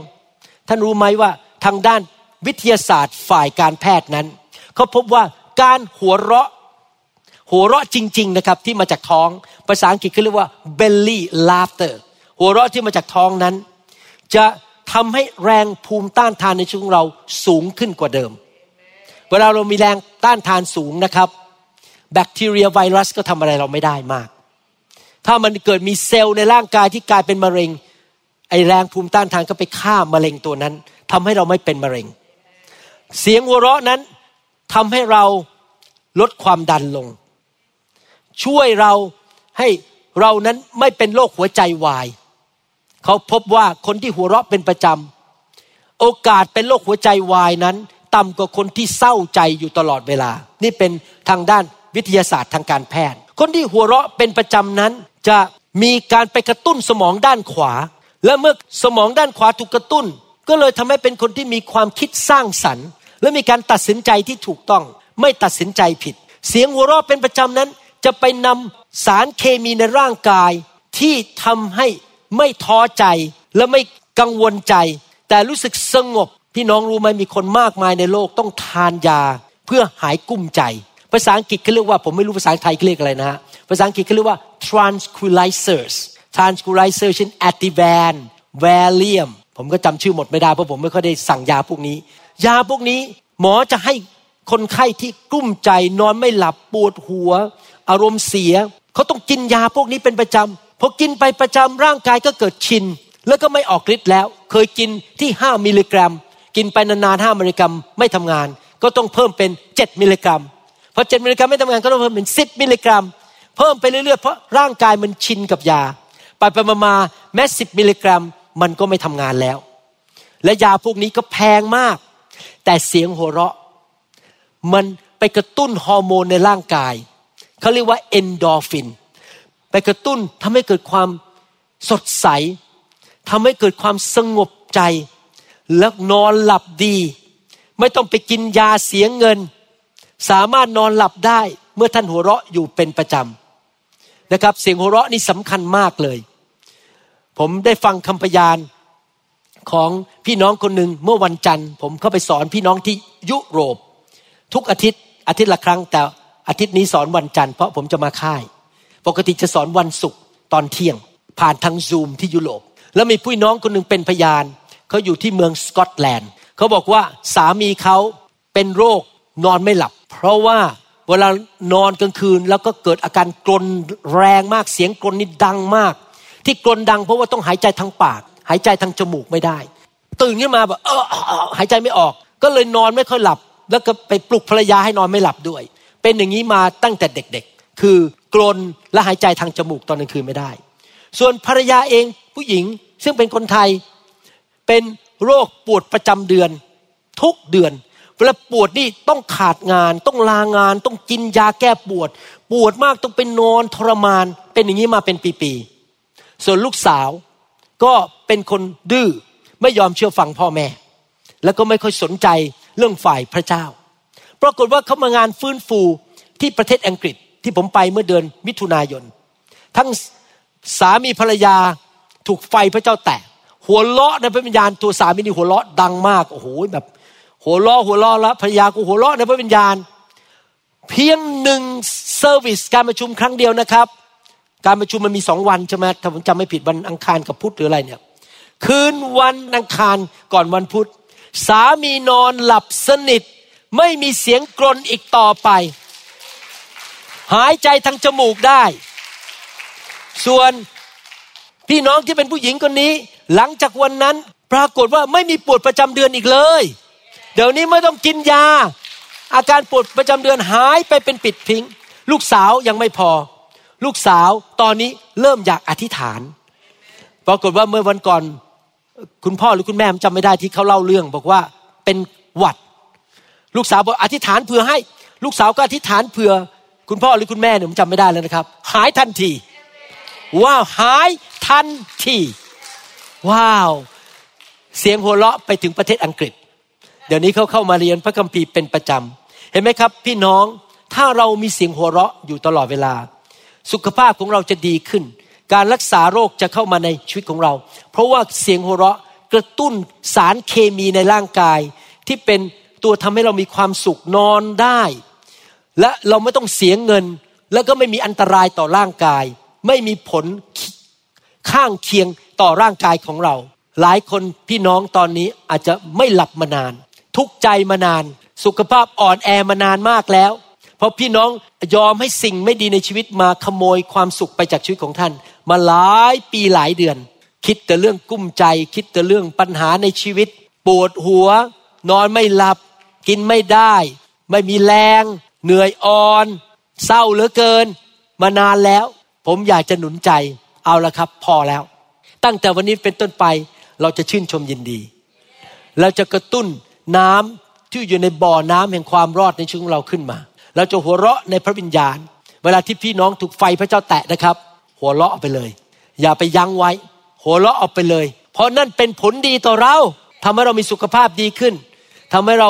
ท่านรู้ไหมว่าทางด้านวิทยาศาสตร์ฝ่ายการแพทย์นั้นเขาพบว่าการหัวเราะหัวเราะจริง ๆนะครับที่มาจากท้องภาษาอังกฤษเขาเรียกว่า belly laughter หัวเราะที่มาจากท้องนั้น จะทำให้แรงภูมิต้านทานในชีวิตของเราสูงขึ้นกว่าเดิม เวลาเรามีแรงต้านทานสูงนะครับ แบคทีเรียไวรัสก็ทำอะไรเราไม่ได้มาก ถ้ามันเกิดมีเซลล์ในร่างกายที่กลายเป็นมะเร็ง ไอแรงภูมิต้านทานก็ไปฆ่ามะเร็งตัวนั้นทำให้เราไม่เป็นมะเร็ง เสียงหัวเราะนั้นทำให้เราลดความดันลง ช่วยเราให้เรานั้นไม่เป็นโรคหัวใจวาย เขาพบว่าคนที่หัวเราะเป็นประจำโอกาสเป็นโรคหัวใจวายนั้นต่ำกว่าคนที่เศร้าใจอยู่ตลอดเวลา นี่เป็นทางด้านวิทยาศาสตร์ทางการแพทย์ คนที่หัวเราะเป็นประจำนั้น จะมีการไปกระตุ้นสมองด้านขวา และเมื่อสมองด้านขวาถูกกระตุ้น ก็เลยทำให้เป็นคนที่มีความคิดสร้างสรรค์ และมีการตัดสินใจที่ถูกต้อง ไม่ตัดสินใจผิด เสียงหัวเราะเป็นประจำนั้น จะไปนำสารเคมีในร่างกายที่ทำให้ไม่ท้อใจและไม่กังวลใจ แต่รู้สึกสงบ พี่น้องรู้ไหมมีคนมากมายในโลกต้องทานยา เพื่อหายกุ้มใจ ภาษาอังกฤษเขาเรียกว่า ผมไม่รู้ภาษาไทยเขาเรียกอะไรนะฮะภาษาอังกฤษเขาเรียกว่า tranquilizers tranquilizers เช่น ativan valium ผมก็จำชื่อหมดไม่ได้เพราะผมไม่ค่อยได้สั่งยาพวกนี้ ยาพวกนี้หมอจะให้คนไข้ที่กลุ้มใจนอนไม่หลับปวดหัว อารมณ์เสีย เขาต้องกินยาพวกนี้เป็นประจำพอกินไปประจำร่างกายก็เกิดชิน แล้วก็ไม่ออกฤทธิ์แล้ว เคยกินที่ 5 มิลลิกรัม กินไปนานๆ5มิลลิกรัมไม่ทำงาน ก็ต้องเพิ่มเป็น 7 มิลลิกรัมพอ7มิลลิกรัมไม่ทำงานก็ต้องเพิ่มเป็น 10 มิลลิกรัม เพิ่มไปเรื่อยๆ เพราะร่างกายมันชินกับยา ไปไปมาแม้สิบมิลลิกรัม มันก็ไม่ทำงานแล้ว และยาพวกนี้ก็แพงมาก แต่เสียงหัวเราะ มันไปกระตุ้นฮอร์โมนในร่างกายเขาเรียกว่าเอนโดฟิน ไปกระตุ้นทำให้เกิดความสดใสทำให้เกิดความสงบใจ แล้วนอนหลับดี ไม่ต้องไปกินยาเสียเงิน สามารถนอนหลับได้เมื่อท่านหัวเราะอยู่เป็นประจำ นะครับ เสียงหัวเราะนี่สำคัญมากเลย ผมได้ฟังคำพยานของพี่น้องคนหนึ่งเมื่อวันจันทร์ ผมเข้าไปสอนพี่น้องที่ยุโรป ทุกอาทิตย์อาทิตย์ละครั้ง แต่อาทิตย์นี้สอนวันจันทร์เพราะผมจะมาค่าย ปกติจะสอนวันศุกร์ตอนเที่ยง ผ่านทางซูมที่ยุโรป แล้วมีพี่น้องคนหนึ่งเป็นพยานเขาอยู่ที่เมืองสกอตแลนด์เขาบอกว่าสามีเขาเป็นโรคนอนไม่หลับ เพราะว่า เวลานอนกลางคืนแล้วก็เกิดอาการกรนแรงมากเสียงกรนนี่ดังมาก ที่กรนดังเพราะว่าต้องหายใจทางปาก หายใจทางจมูกไม่ได้ ตื่นขึ้นมาแบบเออหายใจไม่ออก ก็เลยนอนไม่ค่อยหลับ แล้วก็ไปปลุกภรรยาให้นอนไม่หลับด้วย เป็นอย่างนี้มาตั้งแต่เด็กๆ คือกรนและหายใจทางจมูกตอนกลางคืนไม่ได้ ส่วนภรรยาเองผู้หญิงซึ่งเป็นคนไทยเป็นโรคปวดประจำเดือน ทุกเดือน วลาปวดนี่ต้องขาดงาน ต้องลางาน ต้องกินยาแก้ปวด ปวดมากต้องเป็นอนทรมาน เป็นอย่างนี้มาเป็นปีๆส่วนลูกสาวก็เป็นคนดื้อไม่ยอมเชื่อฟังพ่อแม่ แล้วก็ไม่ค่อยสนใจเรื่องฝ่ายพระเจ้า ปรากฏว่าเขามางานฟื้นฟูที่ประเทศอังกฤษที่ผมไปเมื่อเดือนมิถุนายน ทั้งสามีภรรยาถูกไฟพระเจ้าแตะหัวเราะในพระวิญญาณตัวสามีนี่หัวเราะดังมากโอ้โหแบบ หัวเราะหัวเราะแล้วภรรยาก็หัวเราะในพระวิญญาณ เพียงหนึ่ง service การประชุมครั้งเดียวนะครับ การประชุมมันมีสองวันใช่ไหมถ้าผมจำไม่ผิดวันอังคารกับพุธหรืออะไรเนี่ย คืนวันอังคารก่อนวันพุธ สามีนอนหลับสนิท ไม่มีเสียงกรนอีกต่อไป หายใจทางจมูกได้ ส่วนพี่น้องที่เป็นผู้หญิงคนนี้ หลังจากวันนั้นปรากฏว่าไม่มีปวดประจำเดือนอีกเลย เดี๋ยวนี้ไม่ต้องกินยา อาการปวดประจำเดือนหายไปเป็นปิดพิง ลูกสาวยังไม่พอ ลูกสาวตอนนี้เริ่มอยากอธิษฐาน ปรากฏว่าเมื่อวันก่อน คุณพ่อหรือคุณแม่จำไม่ได้ที่เขาเล่าเรื่อง บอกว่าเป็นหวัด ลูกสาวบอกอธิษฐานเผื่อให้ ลูกสาวก็อธิษฐานเผื่อ คุณพ่อหรือคุณแม่เนี่ยผมจำไม่ได้แล้วนะครับ หายทันที ว้าวหายทันที ว้าว เสียงหัวเราะไปถึงประเทศอังกฤษ ดี๋ยวนี้เขาเข้ามาเรียนพระคัมภีร์เป็นประจำ เห็นไหมครับ พี่น้องถ้าเรามีเสียงหัวเราะอยู่ตลอดเวลา สุขภาพของเราจะดีขึ้น การรักษาโรคจะเข้ามาในชีวิตของเรา เพราะว่าเสียงหัวเราะกระตุ้นสารเคมีในร่างกาย ที่เป็นตัวทำให้เรามีความสุขนอนได้ และเราไม่ต้องเสียเงิน แล้วก็ไม่มีอันตรายต่อร่างกาย ไม่มีผลข้างเคียงต่อร่างกายของเรา หลายคนพี่น้องตอนนี้อาจจะไม่หลับมานาน ทุกใจมานาน สุขภาพอ่อนแอมานานมากแล้ว เพราะพี่น้องยอมให้สิ่งไม่ดีในชีวิตมาขโมยความสุขไปจากชีวิตของท่าน มาหลายปีหลายเดือน คิดแต่เรื่องกุ้มใจ คิดแต่เรื่องปัญหาในชีวิต ปวดหัว นอนไม่หลับ กินไม่ได้ ไม่มีแรง เหนื่อยอ่อน เศร้าเหลือเกิน มานานแล้ว ผมอยากจะหนุนใจเอาละครับ พอแล้ว ตั้งแต่วันนี้เป็นต้นไปเราจะชื่นชมยินดี เราจะกระตุ้น น้ำที่อยู่ในบ่อน้ำแห่งความรอดในชีวิตของเราขึ้นมา เราจะหัวเราะในพระวิญญาณ เวลาที่พี่น้องถูกไฟพระเจ้าแตะนะครับ หัวเราะไปเลย อย่าไปยั้งไว้ หัวเราะออกไปเลย เพราะนั่นเป็นผลดีต่อเราทำให้เรามีสุขภาพดีขึ้นทำให้เรา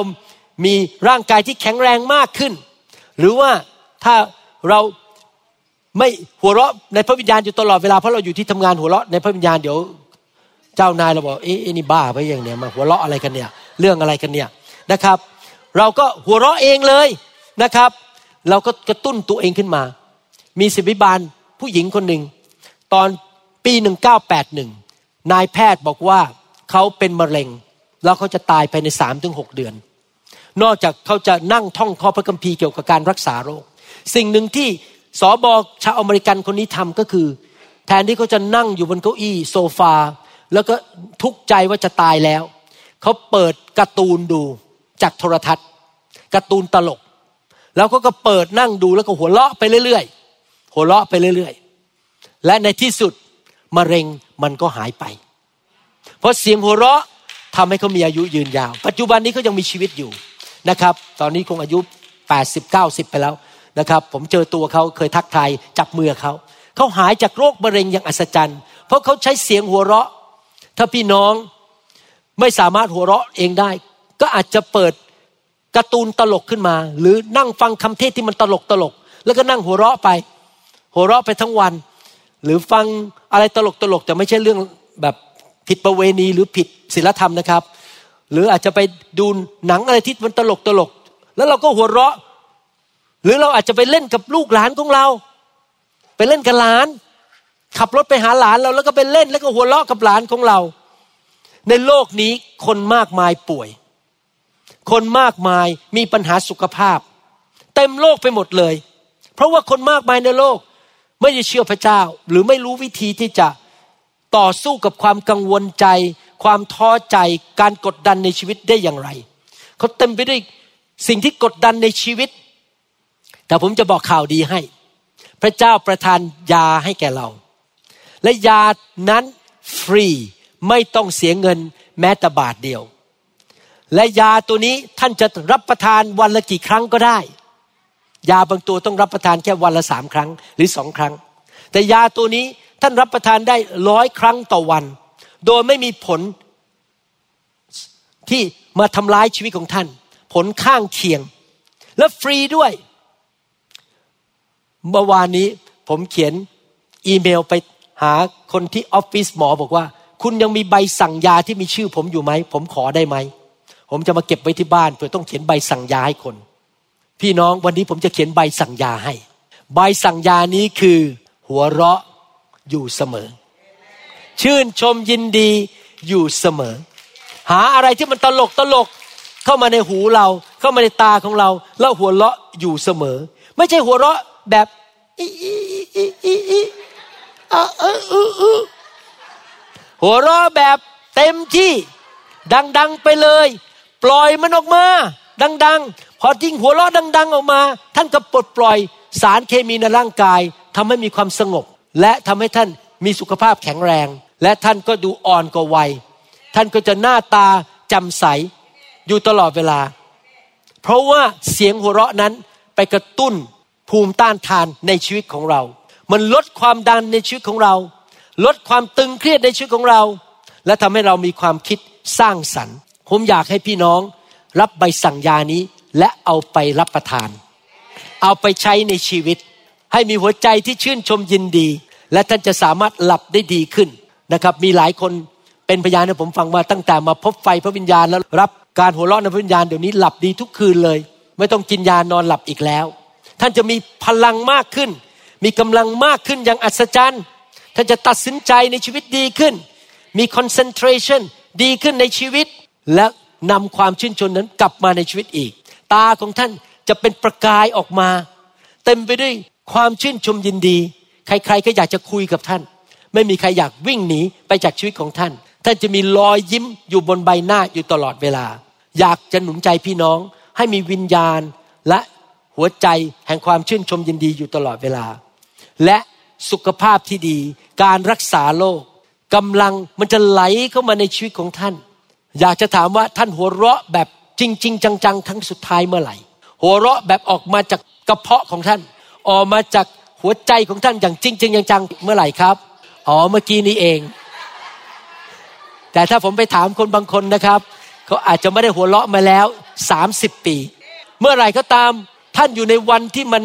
มีร่างกายที่แข็งแรงมากขึ้น หรือว่าถ้าเราไม่หัวเราะในพระวิญญาณอยู่ตลอดเวลาเพราะเราอยู่ที่ทำงานหัวเราะในพระวิญญาณเดี๋ยว เจ้านายเราบอกเอ๊ะนี่บ้าไปอย่างเนี้ยมาหัวเราะอะไรกันเนี่ย เรื่องอะไรกันเนี่ยนะครับ เราก็หัวเราะเองเลยนะครับ เราก็กระตุ้นตัวเองขึ้นมา มีศิบิบาลผู้หญิงคนหนึ่งตอนปีหนึ่งเก้าแปดหนึ่งนายแพทย์บอกว่าเขาเป็นมะเร็ง แล้วเขาจะตายภายในสามถึงหกเดือน นอกจากเขาจะนั่งท่องข้อพระคัมภีร์เกี่ยวกับการรักษาโรค สิ่งหนึ่งที่สอบอชาวอเมริกันคนนี้ทำก็คือ แทนที่เขาจะนั่งอยู่บนเก้าอี้โซฟา แล้วก็ทุกข์ใจว่าจะตายแล้ว เขาเปิดการ์ตูนดูจากโทรทัศน์การ์ตูนตลก แล้วก็ก็เปิดนั่งดูแล้วก็หัวเราะไปเรื่อยๆหัวเราะไปเรื่อยๆ และในที่สุดมะเร็งมันก็หายไป เพราะเสียงหัวเราะทำให้เขามีอายุยืนยาว ปัจจุบันนี้เขายังมีชีวิตอยู่นะครับ ตอนนี้คงอายุ 80 90 ไปแล้วนะครับ ผมเจอตัวเขาเคยทักทายจับมือเขาเขาหายจากโรคมะเร็งอย่างอัศจรรย์ เพราะเขาใช้เสียงหัวเราะ ถ้าพี่น้อง ไม่สามารถหัวเราะเองได้ ก็อาจจะเปิดการ์ตูนตลกขึ้นมา หรือนั่งฟังคำเทศที่มันตลกตลก แล้วก็นั่งหัวเราะไป หัวเราะไปทั้งวัน หรือฟังอะไรตลกตลกแต่ไม่ใช่เรื่องแบบผิดประเวณีหรือผิดศีลธรรมนะครับ หรืออาจจะไปดูหนังอะไรที่มันตลกตลก แล้วเราก็หัวเราะ หรือเราอาจจะไปเล่นกับลูกหลานของเรา ไปเล่นกับหลาน ขับรถไปหาหลานเราแล้วก็ไปเล่นแล้วก็หัวเราะกับหลานของเรา ในโลกนี้คนมากมายป่วย คนมากมายมีปัญหาสุขภาพ เต็มโลกไปหมดเลย เพราะว่าคนมากมายในโลกไม่ได้เชื่อพระเจ้า หรือไม่รู้วิธีที่จะต่อสู้กับความกังวลใจ ความท้อใจการกดดันในชีวิตได้อย่างไร เขาเต็มไปด้วยสิ่งที่กดดันในชีวิต แต่ผมจะบอกข่าวดีให้ พระเจ้าประทานยาให้แก่เรา และยานั้นฟรี ไม่ต้องเสียเงินแม้แต่บาทเดียว และยาตัวนี้ท่านจะรับประทานวันละกี่ครั้งก็ได้ ยาบางตัวต้องรับประทานแค่วันละสามครั้งหรือสองครั้ง แต่ยาตัวนี้ท่านรับประทานได้ร้อยครั้งต่อวัน โดยไม่มีผลที่มาทำร้ายชีวิตของท่าน ผลข้างเคียง และฟรีด้วย เมื่อวานนี้ผมเขียนอีเมลไปหาคนที่ออฟฟิศหมอบอกว่า คุณยังมีใบสั่งยาที่มีชื่อผมอยู่ไหม ผมขอได้ไหม ผมจะมาเก็บไว้ที่บ้านเพื่อต้องเขียนใบสั่งยาให้คน พี่น้องวันนี้ผมจะเขียนใบสั่งยาให้ ใบสั่งยานี้คือ หัวเราะอยู่เสมอ ชื่นชมยินดีอยู่เสมอ หาอะไรที่มันตลกตลกเข้ามาในหูเราเข้ามาในตาของเรา แล้วหัวเราะอยู่เสมอ ไม่ใช่หัวเราะแบบอีอีอีอีอีออออ หัวเราะแบบเต็มที่ ดังๆไปเลย ปล่อยมันออกมา ดังๆ พอทิ้งหัวเราะดัง ๆ ออกมา ท่านก็ปลดปล่อยสารเคมีในร่างกายทำให้มีความสงบ และทำให้ท่านมีสุขภาพแข็งแรง และท่านก็ดูอ่อนกว่าวัย ท่านก็จะหน้าตาจำใสอยู่ตลอดเวลา เพราะว่าเสียงหัวเราะนั้นไปกระตุ้นภูมิต้านทานในชีวิตของเรา มันลดความดันในชีวิตของเรา ลดความตึงเครียดในชีวิตของเรา และทำให้เรามีความคิดสร้างสรรค์ ผมอยากให้พี่น้องรับใบสั่งยานี้และเอาไปรับประทาน เอาไปใช้ในชีวิต ให้มีหัวใจที่ชื่นชมยินดี และท่านจะสามารถหลับได้ดีขึ้นนะครับมีหลายคนเป็นพยานให้ผมฟังว่าตั้งแต่มาพบไฟพระวิญญาณแล้วรับการหัวเราะในพระวิญญาณเดี๋ยวนี้หลับดีทุกคืนเลย ไม่ต้องกินยานอนหลับอีกแล้ว ท่านจะมีพลังมากขึ้น มีกำลังมากขึ้นอย่างอัศจรรย์ ท่านจะตัดสินใจในชีวิตดีขึ้น มี concentration ดีขึ้นในชีวิต และนำความชื่นชมนั้นกลับมาในชีวิตอีก ตาของท่านจะเป็นประกายออกมา เต็มไปด้วยความชื่นชมยินดี ใครๆก็อยากจะคุยกับท่าน ไม่มีใครอยากวิ่งหนีไปจากชีวิตของท่าน ท่านจะมีรอยยิ้มอยู่บนใบหน้าอยู่ตลอดเวลา อยากจะหนุนใจพี่น้อง ให้มีวิญญาณและหัวใจแห่งความชื่นชมยินดีอยู่ตลอดเวลา และสุขภาพที่ดี การรักษาโรคกำลังมันจะไหลเข้ามาในชีวิตของท่าน อยากจะถามว่าท่านหัวเราะแบบจริง ๆ จังๆครั้งสุดท้ายเมื่อไหร่ หัวเราะแบบออกมาจากกระเพาะของท่าน ออกมาจากหัวใจของท่านอย่างจริงๆจังๆเมื่อไหร่ครับอ๋อเมื่อกี้นี้เอง แต่ถ้าผมไปถามคนบางคนนะครับเขาอาจจะไม่ได้หัวเราะมาแล้วสามสิบปี เมื่อไหร่ก็ตามท่านอยู่ในวันที่มัน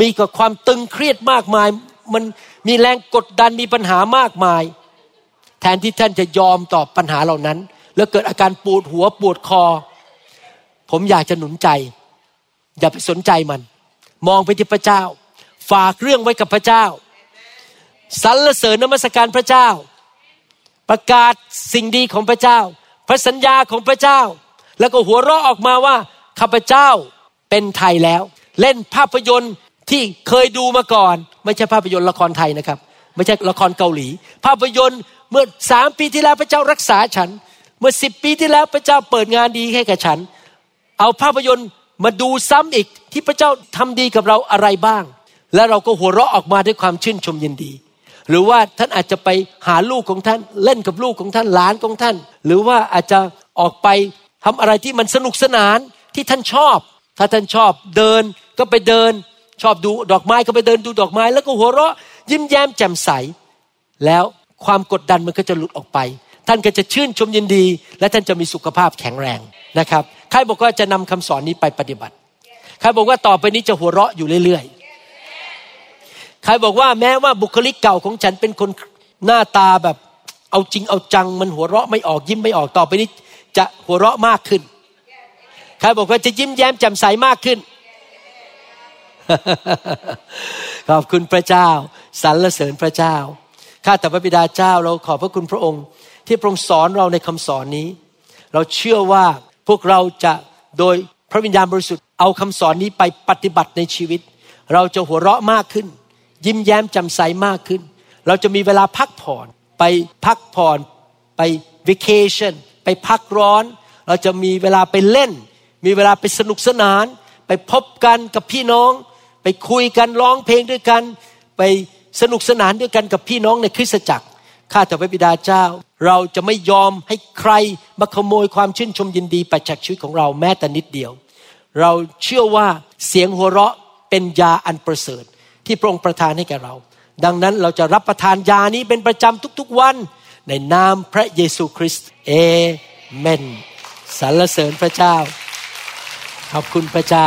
มีกับความตึงเครียดมากมาย มัน มีแรงกดดันมีปัญหามากมาย แทนที่ท่านจะยอมตอบปัญหาเหล่านั้น แล้วเกิดอาการปวดหัวปวดคอ ผมอยากจะหนุนใจ อย่าไปสนใจมัน มองไปที่พระเจ้า ฝากเรื่องไว้กับพระเจ้าสรรเสริญนมัสการพระเจ้า ประกาศสิ่งดีของพระเจ้า พระสัญญาของพระเจ้า แล้วก็หัวเราะออกมาว่าข้าพเจ้าเป็นไทยแล้ว เล่นภาพยนตร์ ที่เคยดูมาก่อน ไม่ใช่ภาพยนตร์ละครไทยนะครับ ไม่ใช่ละครเกาหลี ภาพยนตร์เมื่อสามปีที่แล้วพระเจ้ารักษาฉัน เมื่อสิบปีที่แล้วพระเจ้าเปิดงานดีให้กับฉัน เอาภาพยนตร์มาดูซ้ำอีกที่พระเจ้าทำดีกับเราอะไรบ้าง แล้วเราก็หัวเราะออกมาด้วยความชื่นชมยินดี หรือว่าท่านอาจจะไปหาลูกของท่านเล่นกับลูกของท่านหลานของท่าน หรือว่าอาจจะออกไปทำอะไรที่มันสนุกสนานที่ท่านชอบ ถ้าท่านชอบเดินก็ไปเดิน ชอบดูดอกไม้ก็ไปเดินดูดอกไม้ แล้วก็หัวเราะยิ้มแย้มแจ่มใส แล้วความกดดันมันก็จะหลุดออกไป ท่านก็จะชื่นชมยินดี และท่านจะมีสุขภาพแข็งแรงนะครับใครบอกว่าจะนำคำสอนนี้ไปปฏิบัติใครบอกว่าต่อไปนี้จะหัวเราะอยู่เรื่อยๆใครบอกว่าแม้ว่าบุคลิกเก่าของฉันเป็นคนหน้าตาแบบเอาจริงเอาจังมันหัวเราะไม่ออกยิ้มไม่ออกต่อไปนี้จะหัวเราะมากขึ้น ใครบอกว่าจะยิ้มแย้มแจ่มใสมากขึ้น ขอบคุณพระเจ้าสรรเสริญพระเจ้า ข้าแต่พระบิดาเจ้าเราขอบพระคุณพระองค์ ที่พระองค์สอนเราในคำสอนนี้ เราเชื่อว่าพวกเราจะโดยพระวิญญาณบริสุทธิ์เอาคำสอนนี้ไปปฏิบัติในชีวิต เราจะหัวเราะมากขึ้น ยิ้มแย้มแจ่มใสมากขึ้น เราจะมีเวลาพักผ่อนไปพักผ่อนไปวิเคชันไปพักร้อน เราจะมีเวลาไปเล่น มีเวลาไปสนุกสนาน ไปพบกันกับพี่น้อง คุยกันร้องเพลงด้วยกัน ไปสนุกสนานด้วยกันกับพี่น้องในคริสตจักรข้าแต่พระบิดาเจ้า เราจะไม่ยอมให้ใครมาขโมยความชื่นชมยินดีไปจากชีวิตของเราแม้แต่นิดเดียว เราเชื่อว่าเสียงหัวเราะเป็นยาอันประเสริฐ ที่พระองค์ประทานให้แก่เรา ดังนั้นเราจะรับประทานยานี้เป็นประจำทุกๆวัน ในนามพระเยซูคริสต์เอเมนสรรเสริญพระเจ้า ขอบคุณพระเจ้า